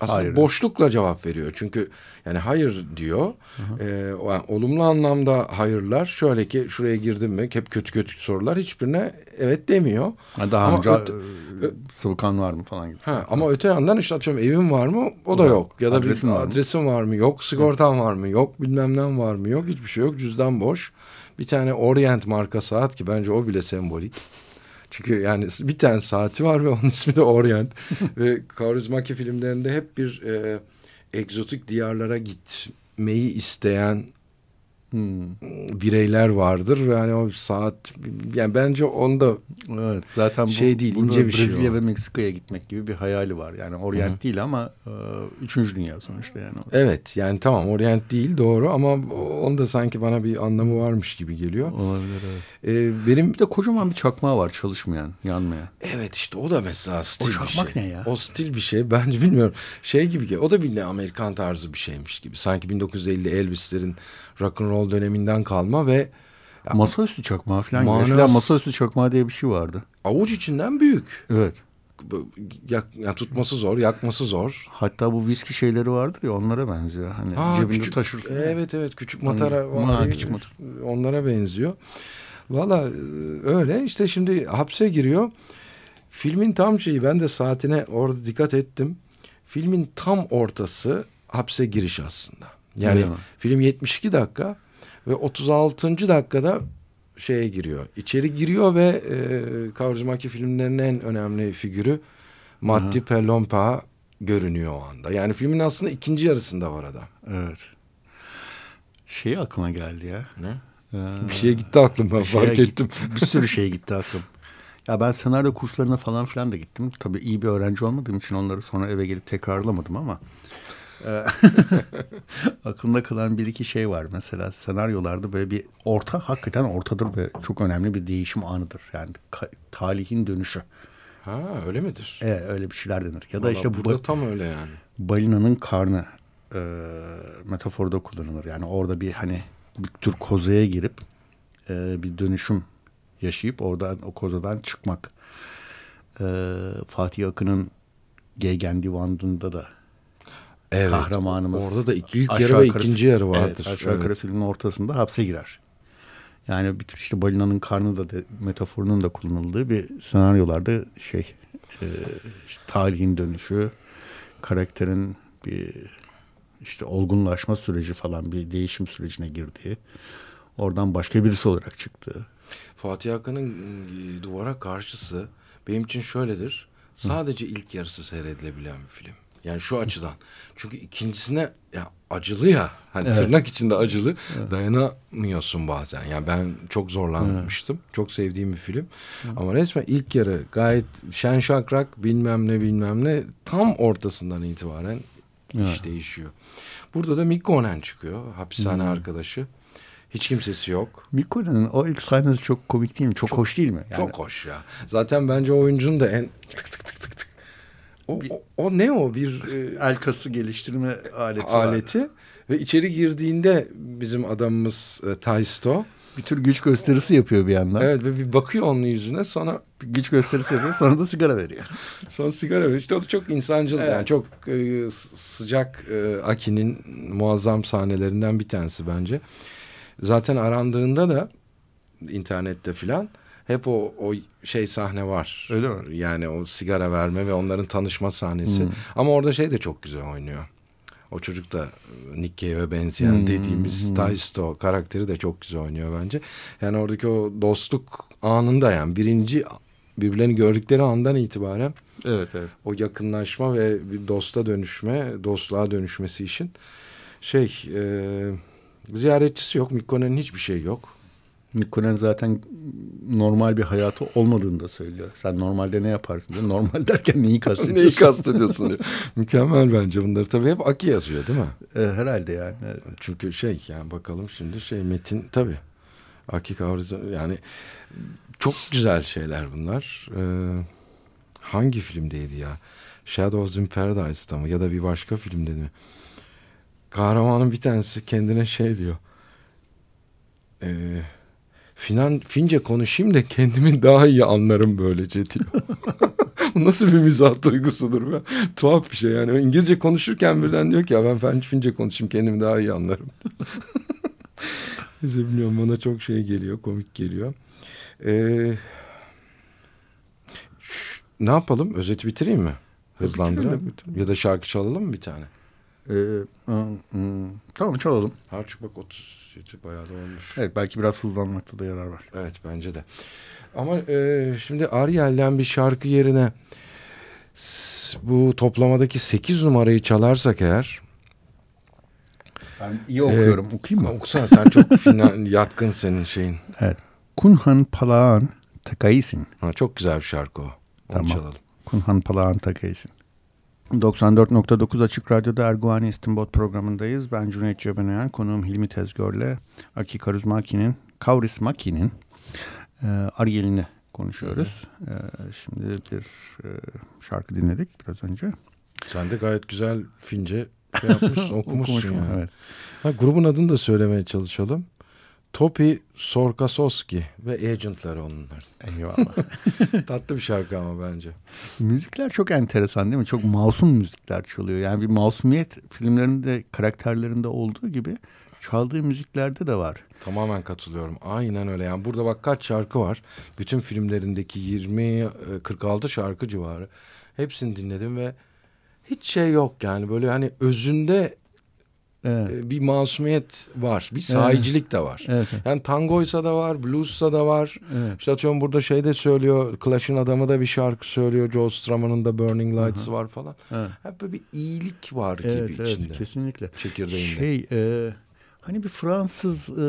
aslında hayır. boşlukla cevap veriyor. Çünkü yani hayır diyor. Hı E, olumlu anlamda hayırlar şöyle ki şuraya girdim mi hep kötü kötü sorular hiçbirine evet demiyor. Ha, daha ama önce öte, e, sıvı kan var mı falan gibi. Ha, ama öte yandan işte atıyorum evim var mı o da yok. Ya da adresin bir var adresim var mı yok. Sigortam var mı yok. Bilmem ne var mı yok. Hiçbir şey yok. Cüzdan boş. Bir tane Orient marka saat ki bence o bile sembolik. Çünkü yani bir tane saati var ve onun ismi de Orient. ve Kaurismäki filmlerinde hep bir e, egzotik diyarlara gitmeyi isteyen hmm. bireyler vardır ve hani o saat yani bence onda evet, zaten şey bu, değil ince bir şey Brezilya şey ve Meksika'ya gitmek gibi bir hayali var. Yani Orient Hı-hı. değil ama e, üçüncü dünya sonuçta yani. Evet yani tamam Orient değil doğru ama onda sanki bana bir anlamı varmış gibi geliyor. Olabilir evet. Ee, benim bir de kocaman bir çakmağı var çalışmayan, yanmayan. Evet işte o da mesela stil o çakmak bir şey. ne ya? O stil bir şey bence bilmiyorum. Şey gibi ki o da bir Amerikan tarzı bir şeymiş gibi. Sanki 1950 Elvis'lerin rock'n'roll döneminden kalma ve ya, masaüstü çakmağı falan. Manas... Eskiden masaüstü çakmağı diye bir şey vardı. Avuç içinden büyük. Evet. Yak, yani tutması zor, yakması zor. Hatta bu viski şeyleri vardır ya onlara benziyor. Hani ha, cebinde küçük, taşırsın. Evet evet küçük matara hani, var. küçük matara. Onlara benziyor. Valla e, öyle işte şimdi hapse giriyor. Filmin tam şeyi ben de saatine orada dikkat ettim. Filmin tam ortası hapse giriş aslında. Yani Öyle film 72 dakika ve 36. dakikada şeye giriyor. İçeri giriyor ve e, Kaurismäki filmlerinin en önemli figürü Matti Pellonpää görünüyor o anda. Yani filmin aslında ikinci yarısında var adam. Evet. Şey aklıma geldi ya. Ne? Ee, bir şeye gitti aklım ben fark ettim. Bir sürü şey gitti aklım. Ya ben senaryo kurslarına falan filan da gittim. Tabii iyi bir öğrenci olmadığım için onları sonra eve gelip tekrarlamadım ama aklımda kalan bir iki şey var. Mesela senaryolarda böyle bir orta, hakikaten ortadır ve çok önemli bir değişim anıdır. Yani talihin dönüşü. Ha öyle midir? Evet öyle bir şeyler denir. Ya da Vallahi işte burada tam öyle yani. Balinanın karnı e, metaforda kullanılır. Yani orada bir hani bir tür kozaya girip e, bir dönüşüm yaşayıp oradan o kozadan çıkmak. E, Fatih Akın'ın Geygen Divanı'nda da evet, kahramanımız. Orada da iki ilk yarı ve ikinci yarı vardır. Evet, aşağı yukarı evet. filmin ortasında hapse girer. Yani bir tür işte balinanın karnı da de, metaforunun da kullanıldığı bir senaryolarda şey e, işte talihin dönüşü, karakterin bir işte olgunlaşma süreci falan bir değişim sürecine girdiği, oradan başka birisi olarak çıktığı. Fatih Akın'ın e, duvara karşısı benim için şöyledir. Sadece Hı. ilk yarısı seyredilebilen bir film. Yani şu açıdan. Çünkü ikincisine ya acılı ya. Hani evet. tırnak içinde acılı. Evet. Dayanamıyorsun bazen. Yani ben çok zorlanmıştım. Evet. Çok sevdiğim bir film. Evet. Ama resmen ilk yarı gayet şen şakrak bilmem ne bilmem ne tam ortasından itibaren evet. iş değişiyor. Burada da Mikkonen çıkıyor. Hapishane hmm. arkadaşı. Hiç kimsesi yok. Mikko'nun o ilk sahnesi çok komik değil mi? Çok, çok hoş değil mi? Yani... Çok hoş ya. Zaten bence oyuncunun da en tık tık tık o, o, o ne o bir e, el kası geliştirme aleti aleti ve içeri girdiğinde bizim adamımız e, Taisto bir tür güç gösterisi yapıyor bir yandan. Evet ve bir bakıyor onun yüzüne sonra bir güç gösterisi yapıyor sonra da sigara veriyor. sonra sigara veriyor. İşte o da çok insancıl evet. yani çok e, sıcak e, Aki'nin muazzam sahnelerinden bir tanesi bence. Zaten arandığında da internette filan hep o o şey sahne var. Öyle mi? Yani o sigara verme ve onların tanışma sahnesi. Hmm. Ama orada şey de çok güzel oynuyor. O çocuk da Nick Cave'e benzeyen hmm. dediğimiz hmm. Taisto karakteri de çok güzel oynuyor bence. Yani oradaki o dostluk anında yani birinci birbirlerini gördükleri andan itibaren evet evet o yakınlaşma ve bir dosta dönüşme, dostluğa dönüşmesi için şey e, ziyaretçisi yok. Mikko'nun hiçbir şey yok. Mikkonen zaten normal bir hayatı olmadığını da söylüyor. Sen normalde ne yaparsın diyor. Normal derken neyi kastediyorsun? neyi kastediyorsun diyor. Mükemmel bence bunları tabii hep Aki yazıyor değil mi? E, herhalde yani. Çünkü şey yani bakalım şimdi şey Metin tabii. Aki Kavrizon yani çok güzel şeyler bunlar. Ee, hangi filmdeydi ya? Shadows in Paradise'da mı ya da bir başka filmde mi? Kahramanın bir tanesi kendine şey diyor. Eee Finan, Fince konuşayım da kendimi daha iyi anlarım böylece diyor. Nasıl bir mizah duygusudur be? Tuhaf bir şey yani. İngilizce konuşurken birden diyor ki ya ben Fince, Fince konuşayım kendimi daha iyi anlarım. Neyse bilmiyorum bana çok şey geliyor komik geliyor. Ee, şş, ne yapalım özeti bitireyim mi? Hızlandıralım. Ya da şarkı çalalım mı bir tane? Ee, tamam çalalım. Harçuk bak 37 bayağı da olmuş. Evet belki biraz hızlanmakta da yarar var. Evet bence de. Ama e, şimdi Ariel'den bir şarkı yerine bu toplamadaki 8 numarayı çalarsak eğer ben iyi okuyorum. Ee, Okuyayım mı? Okusana sen çok finan, yatkın senin şeyin. Evet. Kunhan Palağan Takaisin. Ha, çok güzel bir şarkı o. Onu tamam. çalalım. Kunhan Palağan Takaisin. 94.9 Açık Radyo'da Erguvani İstinbot programındayız. Ben Cüneyt Cebenayan, konuğum Hilmi Tezgör'le Aki Karuzmaki'nin, Kauris Maki'nin e, Ariel'ini konuşuyoruz. E, şimdi bir e, şarkı dinledik biraz önce. Sen de gayet güzel Fince şey yapmışsın, okumuşsun yani. Evet. Ha, grubun adını da söylemeye çalışalım. Topi Sorkasoski ve Agent'ları onlar. Eyvallah. Tatlı bir şarkı ama bence. Müzikler çok enteresan değil mi? Çok masum müzikler çalıyor. Yani bir masumiyet filmlerinde karakterlerinde olduğu gibi çaldığı müziklerde de var. Tamamen katılıyorum. Aynen öyle. Yani burada bak kaç şarkı var. Bütün filmlerindeki 20 46 şarkı civarı. Hepsini dinledim ve hiç şey yok yani böyle hani özünde Evet. Ee, bir masumiyet var. Bir sahicilik evet. de var. Evet, evet. Yani tangoysa da var, blues'sa da var. Evet. İşte atıyorum burada şey de söylüyor. Clash'ın adamı da bir şarkı söylüyor. Joe Stramar'ın da Burning Lights Hı-hı. var falan. Evet. Hep böyle bir iyilik var evet, gibi evet, içinde. Kesinlikle. Çekirdeğinde. Şey, e, hani bir Fransız e,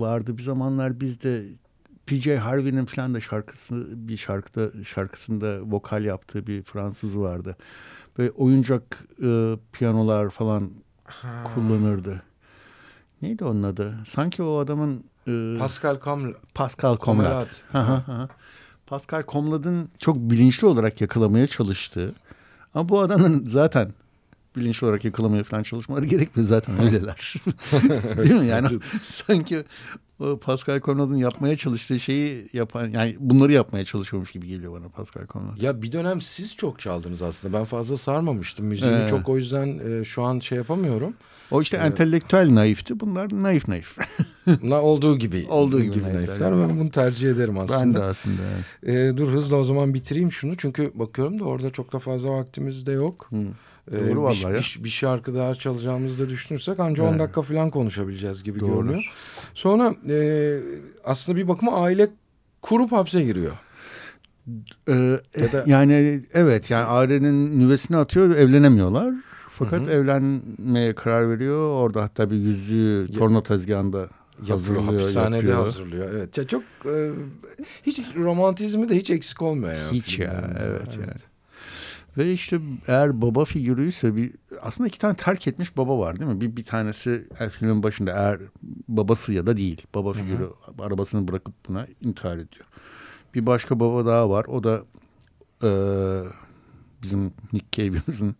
vardı bir zamanlar bizde PJ Harvey'nin falan da şarkısı bir şarkıda şarkısında vokal yaptığı bir Fransız vardı. Böyle oyuncak e, piyanolar falan ha. kullanırdı. Neydi onun adı? Sanki o adamın... E, Pascal Coml Pascal Comlat. Pascal Comlat'ın çok bilinçli olarak yakalamaya çalıştığı ama bu adamın zaten bilinçli olarak yakalamaya falan çalışmaları gerekmiyor zaten öyleler. Değil mi? Yani sanki Pascal Conrad'ın yapmaya çalıştığı şeyi yapan yani bunları yapmaya çalışıyormuş gibi geliyor bana Pascal Conrad. Ya bir dönem siz çok çaldınız aslında. Ben fazla sarmamıştım müziği. Ee. Çok o yüzden e, şu an şey yapamıyorum. O işte ee, entelektüel naifti. Bunlar naif naif. Bunlar olduğu gibi. Olduğu gibi, gibi naifler. Ben bunu tercih ederim aslında. Ben de aslında. Evet. Ee, dur hızla o zaman bitireyim şunu. Çünkü bakıyorum da orada çok da fazla vaktimiz de yok. Hmm. Doğru ee, vallahi bir, bir, bir şarkı daha çalacağımızı da düşünürsek anca evet. 10 dakika falan konuşabileceğiz gibi Doğru. görünüyor. Sonra e, aslında bir bakıma aile kurup hapse giriyor. Ee, ya da... Yani evet yani ailenin nüvesini atıyor evlenemiyorlar. Fakat Hı-hı. evlenmeye karar veriyor. Orada hatta bir yüzüğü ya, torna tezgahında hazırlıyor. Hapishanede yapıyor. hazırlıyor. Evet. Ya çok e, hiç romantizmi de hiç eksik olmuyor yani. Hiç ya evet, evet. yani. Ve işte eğer baba figürüyse bir aslında iki tane terk etmiş baba var değil mi? Bir bir tanesi filmin başında eğer babası ya da değil. Baba figürü Hı-hı. arabasını bırakıp buna intihar ediyor. Bir başka baba daha var. O da e, bizim Nick Cave'imizin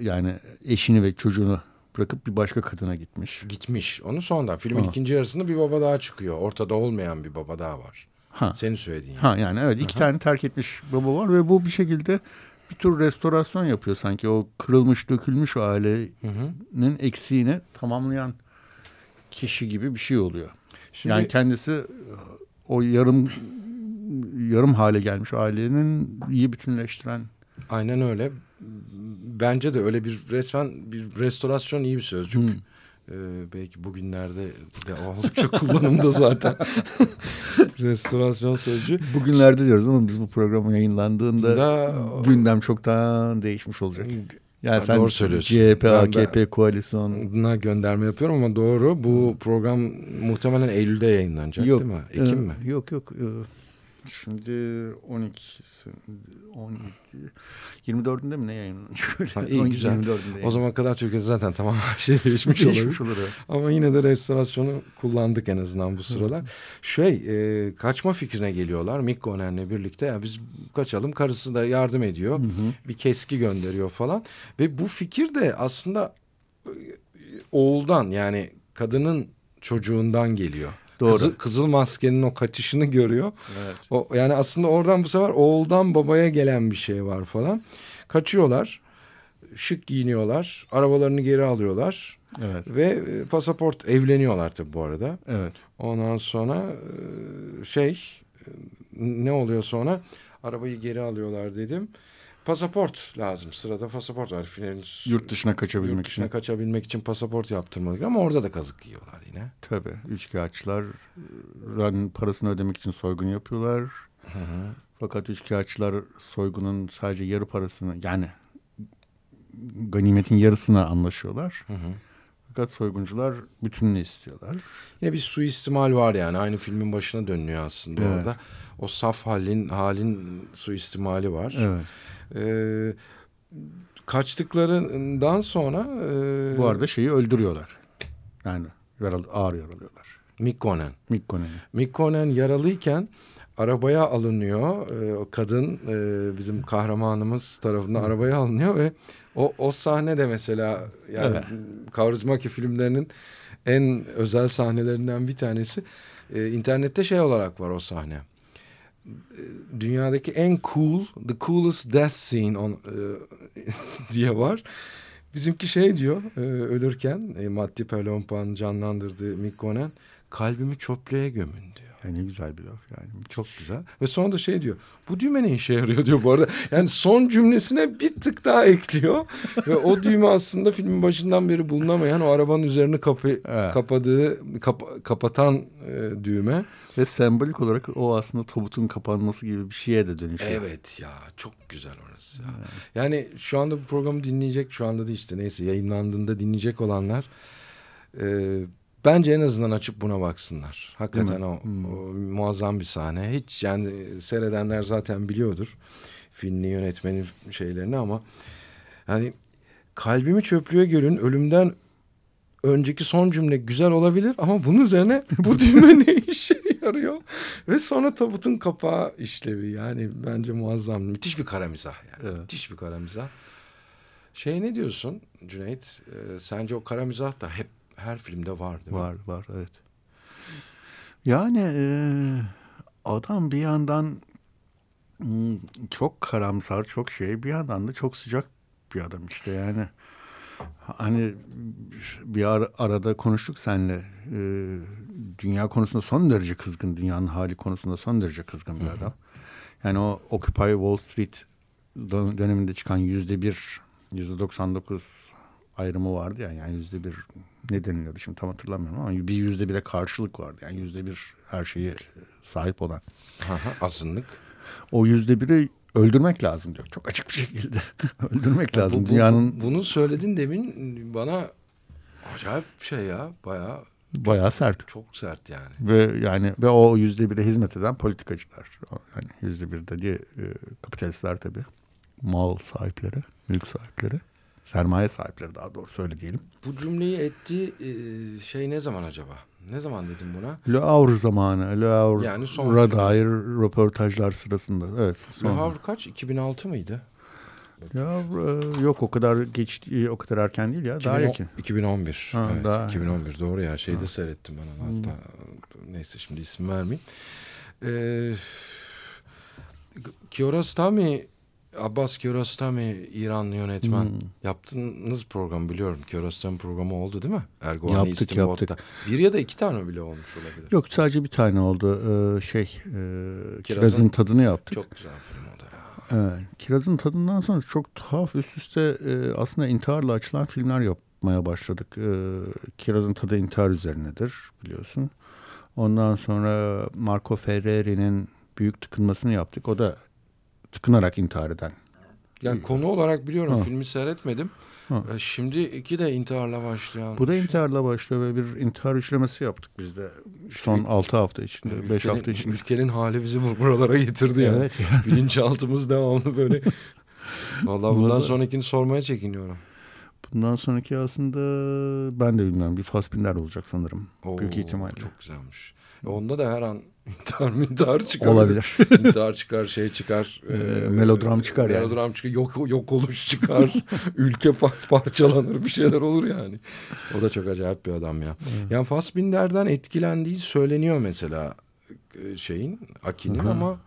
yani eşini ve çocuğunu bırakıp bir başka kadına gitmiş. Gitmiş. Onu sonunda filmin ha. ikinci yarısında bir baba daha çıkıyor. Ortada olmayan bir baba daha var. Ha. Senin söylediğin. Ha yani evet iki Aha. tane terk etmiş baba var ve bu bir şekilde bir tür restorasyon yapıyor sanki o kırılmış dökülmüş ailenin eksiğini tamamlayan kişi gibi bir şey oluyor. Şimdi, yani kendisi o yarım yarım hale gelmiş ailenin iyi bütünleştiren. Aynen öyle. Bence de öyle bir resmen bir restorasyon iyi bir sözcük. Hmm. Ee, belki bugünlerde de oldukça kullanımda zaten. Restorasyon sözcüğü. Bugünlerde diyoruz ama biz bu programın yayınlandığında da, gündem çoktan değişmiş olacak. Yani sen doğru söylüyorsun. CHP, AKP koalisyonuna gönderme yapıyorum ama doğru. Bu program muhtemelen Eylül'de yayınlanacak yok, değil mi? Ekim e, mi? Yok yok. E, Şimdi 12'si 12 24'ünde mi ne yayınlanacak? Ha, iyi, güzel. O zaman kadar Türkiye'de zaten tamam her şey değişmiş, değişmiş olur. olur Ama yine de restorasyonu kullandık en azından bu sıralar. şey e, kaçma fikrine geliyorlar. Mikko Öner'le birlikte ya biz kaçalım. Karısı da yardım ediyor. Hı hı. Bir keski gönderiyor falan. Ve bu fikir de aslında e, oğuldan yani kadının çocuğundan geliyor. Doğru. Kızıl, kızıl maskenin o kaçışını görüyor. Evet. O, yani aslında oradan bu sefer oğuldan babaya gelen bir şey var falan. Kaçıyorlar. Şık giyiniyorlar. Arabalarını geri alıyorlar. Evet. Ve e, pasaport evleniyorlar tabii bu arada. Evet. Ondan sonra e, şey e, ne oluyor sonra? Arabayı geri alıyorlar dedim. Pasaport lazım. Sırada pasaport var. Finans, yurt dışına kaçabilmek yurt dışına için. kaçabilmek için pasaport yaptırmadık ama orada da kazık yiyorlar yine. Tabii. Üçkağıtçılar parasını ödemek için soygun yapıyorlar. Hı hı. Fakat üçkağıtçılar soygunun sadece yarı parasını yani ganimetin yarısına anlaşıyorlar. Hı hı. Fakat soyguncular bütününü istiyorlar. Yine bir suistimal var yani. Aynı filmin başına dönüyor aslında evet. orada. O saf halin halin suistimali var. Evet. Ee, kaçtıklarından sonra... E, Bu arada şeyi öldürüyorlar. Yani yaralı, ağır yaralıyorlar. Mikkonen. Mikkonen. Mikkonen yaralıyken arabaya alınıyor. Ee, o kadın e, bizim kahramanımız tarafından arabaya alınıyor ve o, o sahne de mesela yani evet. Kaurismäki filmlerinin en özel sahnelerinden bir tanesi. Ee, internette şey olarak var o sahne dünyadaki en cool, the coolest death scene on, e, diye var. Bizimki şey diyor e, ölürken e, Matti Pelompan canlandırdığı Mikkonen kalbimi çöplüğe gömün diyor. Ne güzel bir laf yani. Çok güzel. Ve sonra da şey diyor. Bu düğme ne işe yarıyor diyor bu arada. Yani son cümlesine bir tık daha ekliyor. Ve o düğme aslında filmin başından beri bulunamayan o arabanın üzerini kapı, evet. kapadığı, kap, kapatan e, düğme. Ve sembolik olarak o aslında tabutun kapanması gibi bir şeye de dönüşüyor. Evet ya çok güzel orası ya. Evet. Yani şu anda bu programı dinleyecek şu anda da işte neyse yayınlandığında dinleyecek olanlar... E, Bence en azından açıp buna baksınlar. Hakikaten o, hmm. o muazzam bir sahne. Hiç yani seyredenler zaten biliyordur filmi yönetmenin şeylerini ama hani kalbimi çöplüğe görün ölümden önceki son cümle güzel olabilir ama bunun üzerine bu düğme ne işe yarıyor? Ve sonra tabutun kapağı işlevi yani bence muazzam. Müthiş bir kara mizah yani. Evet. Müthiş bir kara mizah. Şey ne diyorsun Cüneyt? E, sence o kara mizah da hep her filmde var değil mi? Var var evet. Yani e, adam bir yandan hmm, çok karamsar çok şey bir yandan da çok sıcak bir adam işte yani. Hani bir ara, arada konuştuk senle e, dünya konusunda son derece kızgın dünyanın hali konusunda son derece kızgın bir adam. Yani o Occupy Wall Street döneminde çıkan yüzde bir yüzde doksan dokuz ayrımı vardı ya yani yüzde bir ne deniliyordu şimdi tam hatırlamıyorum ama bir yüzde bire karşılık vardı. Yani yüzde bir her şeyi sahip olan. Aha, azınlık. O yüzde biri öldürmek lazım diyor. Çok açık bir şekilde öldürmek lazım. Bu, bu, Dünyanın bunu söyledin demin bana acayip bir şey ya bayağı bayağı sert. Çok sert yani. Ve yani ve o yüzde bire hizmet eden politikacılar. Yani yüzde bir de e, kapitalistler tabii. Mal sahipleri, mülk sahipleri. Sermaye sahipleri daha doğru söyle diyelim. Bu cümleyi ettiği e, şey ne zaman acaba? Ne zaman dedim buna? Le Havre zamanı. Le Havre yani son dair röportajlar sırasında. Evet. Le Havre kaç? 2006 mıydı? Ya e, yok o kadar geç o kadar erken değil ya 2010, daha yakın. 2011. Ha, evet, daha 2011 doğru ya şeyde ha. seyrettim ben onu hatta hmm. neyse şimdi isim vermeyeyim. Ee, Kiarostami Abbas Kiarostami İranlı yönetmen. Hmm. Yaptığınız program biliyorum. Kiarostami programı oldu değil mi? Erdoğan'ı yaptık yaptık. Bir ya da iki tane bile olmuş olabilir. Yok sadece bir tane oldu. Ee, şey e, Kirazın, Kiraz'ın tadını yaptık. Çok güzel film o da. Evet, Kiraz'ın tadından sonra çok tuhaf üst üste e, aslında intiharla açılan filmler yapmaya başladık. E, Kiraz'ın tadı intihar üzerinedir biliyorsun. Ondan sonra Marco Ferreri'nin büyük tıkınmasını yaptık. O da tıkınarak intihar eden. Yani konu olarak biliyorum ha. filmi seyretmedim. Ha. E, şimdi iki de intiharla başlayan. Bu da intiharla başlıyor ve bir intihar üçlemesi yaptık biz de son altı hafta içinde, ülkenin, beş hafta içinde. Ülkenin hali bizi buralara getirdi yani. Evet. Yani. Bilinçaltımız devamlı böyle. Vallahi bundan sonrakini sormaya çekiniyorum. Bundan sonraki aslında ben de bilmiyorum bir Fassbinder olacak sanırım. Oo, Büyük ihtimalle. Çok güzelmiş. Onda da her an İntihar intihar çıkar. Olabilir. intihar çıkar, şey çıkar. E, melodram çıkar yani. Melodram çıkar, yok, yok oluş çıkar. ülke parçalanır, bir şeyler olur yani. O da çok acayip bir adam ya. Hmm. Yani Fassbinder'den etkilendiği söyleniyor mesela şeyin, Aki'nin ama...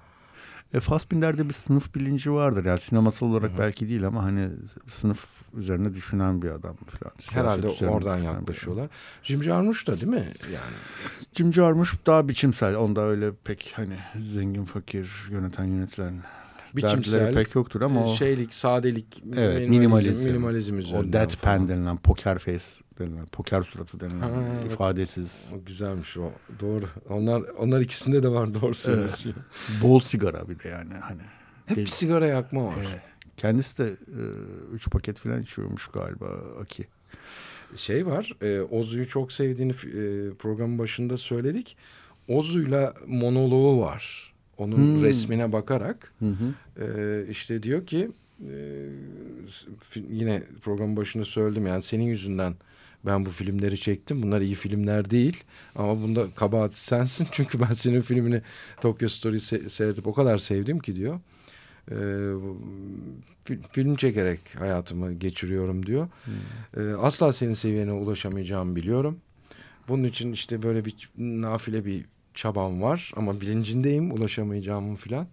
E, Fassbinder'de bir sınıf bilinci vardır. Yani sinemasal olarak Hı-hı. belki değil ama hani sınıf üzerine düşünen bir adam falan. Herhalde oradan yaklaşıyorlar. Jim Jarmusch da değil mi? Yani Jim Jarmusch daha biçimsel. Onda öyle pek hani zengin fakir yöneten yönetilen biçimsel pek yoktur ama o şeylik, sadelik, evet, minimalizm, minimalizm üzerinden. O deadpan denilen poker face denilen, poker suratı denilen ha, ifadesiz. O güzelmiş o. Doğru. Onlar onlar ikisinde de var doğru söylüyorsun. Evet. Bol sigara bir de yani hani. Hep bir sigara yakma var. Evet. Kendisi de e, üç paket falan içiyormuş galiba Aki. Şey var, e, Ozu'yu çok sevdiğini e, programın başında söyledik. Ozu'yla monoloğu var. Onun hmm. resmine bakarak hı hı. E, işte diyor ki e, yine programın başında söyledim yani senin yüzünden ben bu filmleri çektim. Bunlar iyi filmler değil. Ama bunda kabahat sensin. Çünkü ben senin filmini Tokyo Story se seyredip o kadar sevdim ki diyor. Ee, film çekerek hayatımı geçiriyorum diyor. Hmm. Ee, asla senin seviyene ulaşamayacağımı biliyorum. Bunun için işte böyle bir nafile bir çabam var ama bilincindeyim ulaşamayacağımı falan.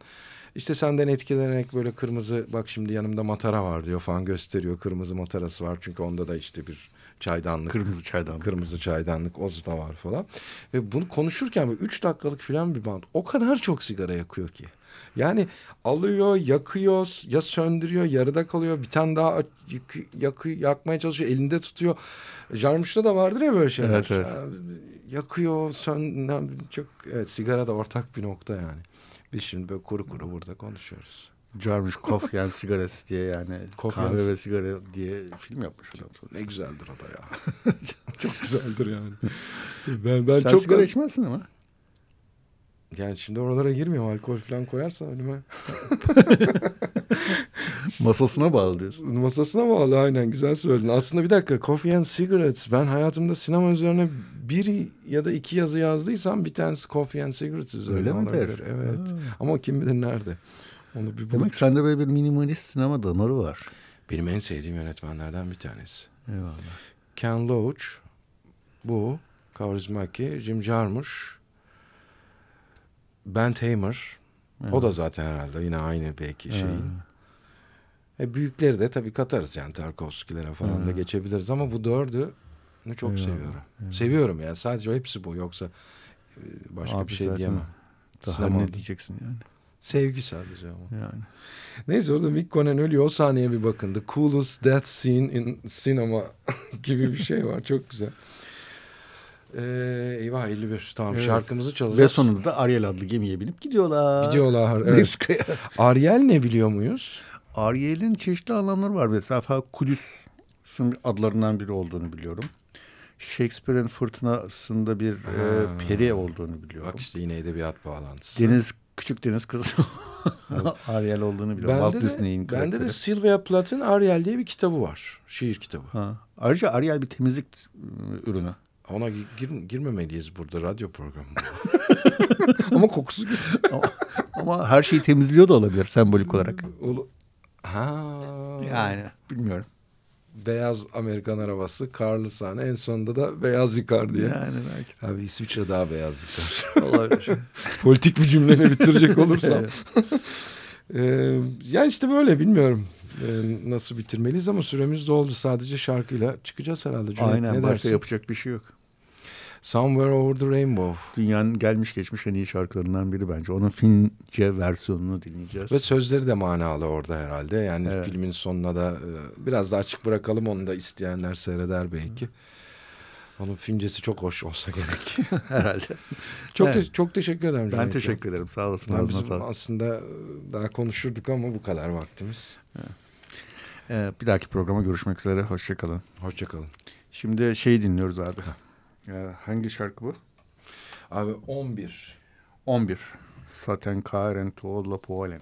İşte senden etkilenerek böyle kırmızı bak şimdi yanımda matara var diyor falan gösteriyor. Kırmızı matarası var çünkü onda da işte bir çaydanlık. Kırmızı çaydanlık. Kırmızı çaydanlık ozu da var falan. Ve bunu konuşurken böyle üç dakikalık falan bir band. O kadar çok sigara yakıyor ki. Yani alıyor, yakıyor, ya söndürüyor, yarıda kalıyor. Bir tane daha yak, yak, yakmaya çalışıyor, elinde tutuyor. Jarmuş'ta da vardır ya böyle şeyler. Evet, evet. Yakıyor, sön, çok evet sigara da ortak bir nokta yani. Biz şimdi böyle kuru kuru burada konuşuyoruz. Jarmusch Kof yani sigarası diye yani Kof kahve ve sigara diye film yapmış adam. Ne güzeldir o da ya. çok güzeldir yani. Ben ben Sen çok sigara içmezsin ama. Yani şimdi oralara girmiyorum. Alkol falan koyarsa önüme. Masasına bağlı diyorsun. Masasına bağlı aynen. Güzel söyledin. Aslında bir dakika. Coffee and Cigarettes. Ben hayatımda sinema üzerine bir ya da iki yazı yazdıysam bir tanesi Coffee and Cigarettes üzerine Öyle midir? Evet. Ha. Ama kim bilir nerede. Onu bir Demek sende böyle bir minimalist sinema damarı var. Benim en sevdiğim yönetmenlerden bir tanesi. Eyvallah. Ken Loach, bu, Kaurismäki, Jim Jarmusch, Ben Hamer. Evet. O da zaten herhalde yine aynı belki şey. Evet. E büyükleri de tabii katarız yani Tarkovski'lere falan evet. da geçebiliriz ama bu dördü çok Eyvallah. seviyorum. Evet. Seviyorum yani sadece hepsi bu yoksa e, başka Abi bir şey diyemem. Daha Sinema ne diyeceksin yani? Sevgi sadece ama. Yani. Neyse orada Mick Conan ölüyor. O sahneye bir bakın. The coolest death scene in cinema gibi bir şey var. Çok güzel. Ee, eyvah 51. Tamam evet. şarkımızı çalacağız. Ve sonunda da Ariel adlı gemiye binip gidiyorlar. Gidiyorlar. Evet. Ariel ne biliyor muyuz? Ariel'in çeşitli anlamları var. Mesela Kudüs'ün adlarından biri olduğunu biliyorum. Shakespeare'in fırtınasında bir e, peri olduğunu biliyorum. Bak işte yine edebiyat bağlantısı. Deniz Küçük Deniz Kızı. Ariel olduğunu biliyorum. Walt Disney'in Bende de Sylvia Plath'ın Ariel diye bir kitabı var. Şiir kitabı. Ha. Ayrıca Ariel bir temizlik ıı, ürünü. Ona gir, girmemeliyiz burada radyo programında. ama kokusu güzel. ama, ama her şeyi temizliyor da olabilir sembolik olarak. Ha. Yani bilmiyorum beyaz Amerikan arabası, karlı sahne. En sonunda da beyaz yıkar diye. Yani belki. Abi İsviçre daha beyaz yıkar. Olabilir. Politik bir cümleni bitirecek olursam. ee, yani işte böyle bilmiyorum. Ee, nasıl bitirmeliyiz ama süremiz doldu. Sadece şarkıyla çıkacağız herhalde. Cüneyt, Aynen ne başka yapacak bir şey yok. Somewhere Over the Rainbow. Dünyanın gelmiş geçmiş en iyi şarkılarından biri bence. Onun Fince versiyonunu dinleyeceğiz. Ve sözleri de manalı orada herhalde. Yani evet. filmin sonuna da e, biraz daha açık bırakalım. Onu da isteyenler seyreder belki. Onun Fincesi çok hoş olsa gerek. herhalde. çok evet. te çok teşekkür ederim. Ben teşekkür ederim. Sağ olasın. Yani bizim aslında daha konuşurduk ama bu kadar vaktimiz. Evet. Ee, bir dahaki programa görüşmek üzere. Hoşçakalın. Hoşçakalın. Şimdi şey dinliyoruz abi. Ee, hangi şarkı bu? Abi 11. 11. Saten Karen Tuolla Polen.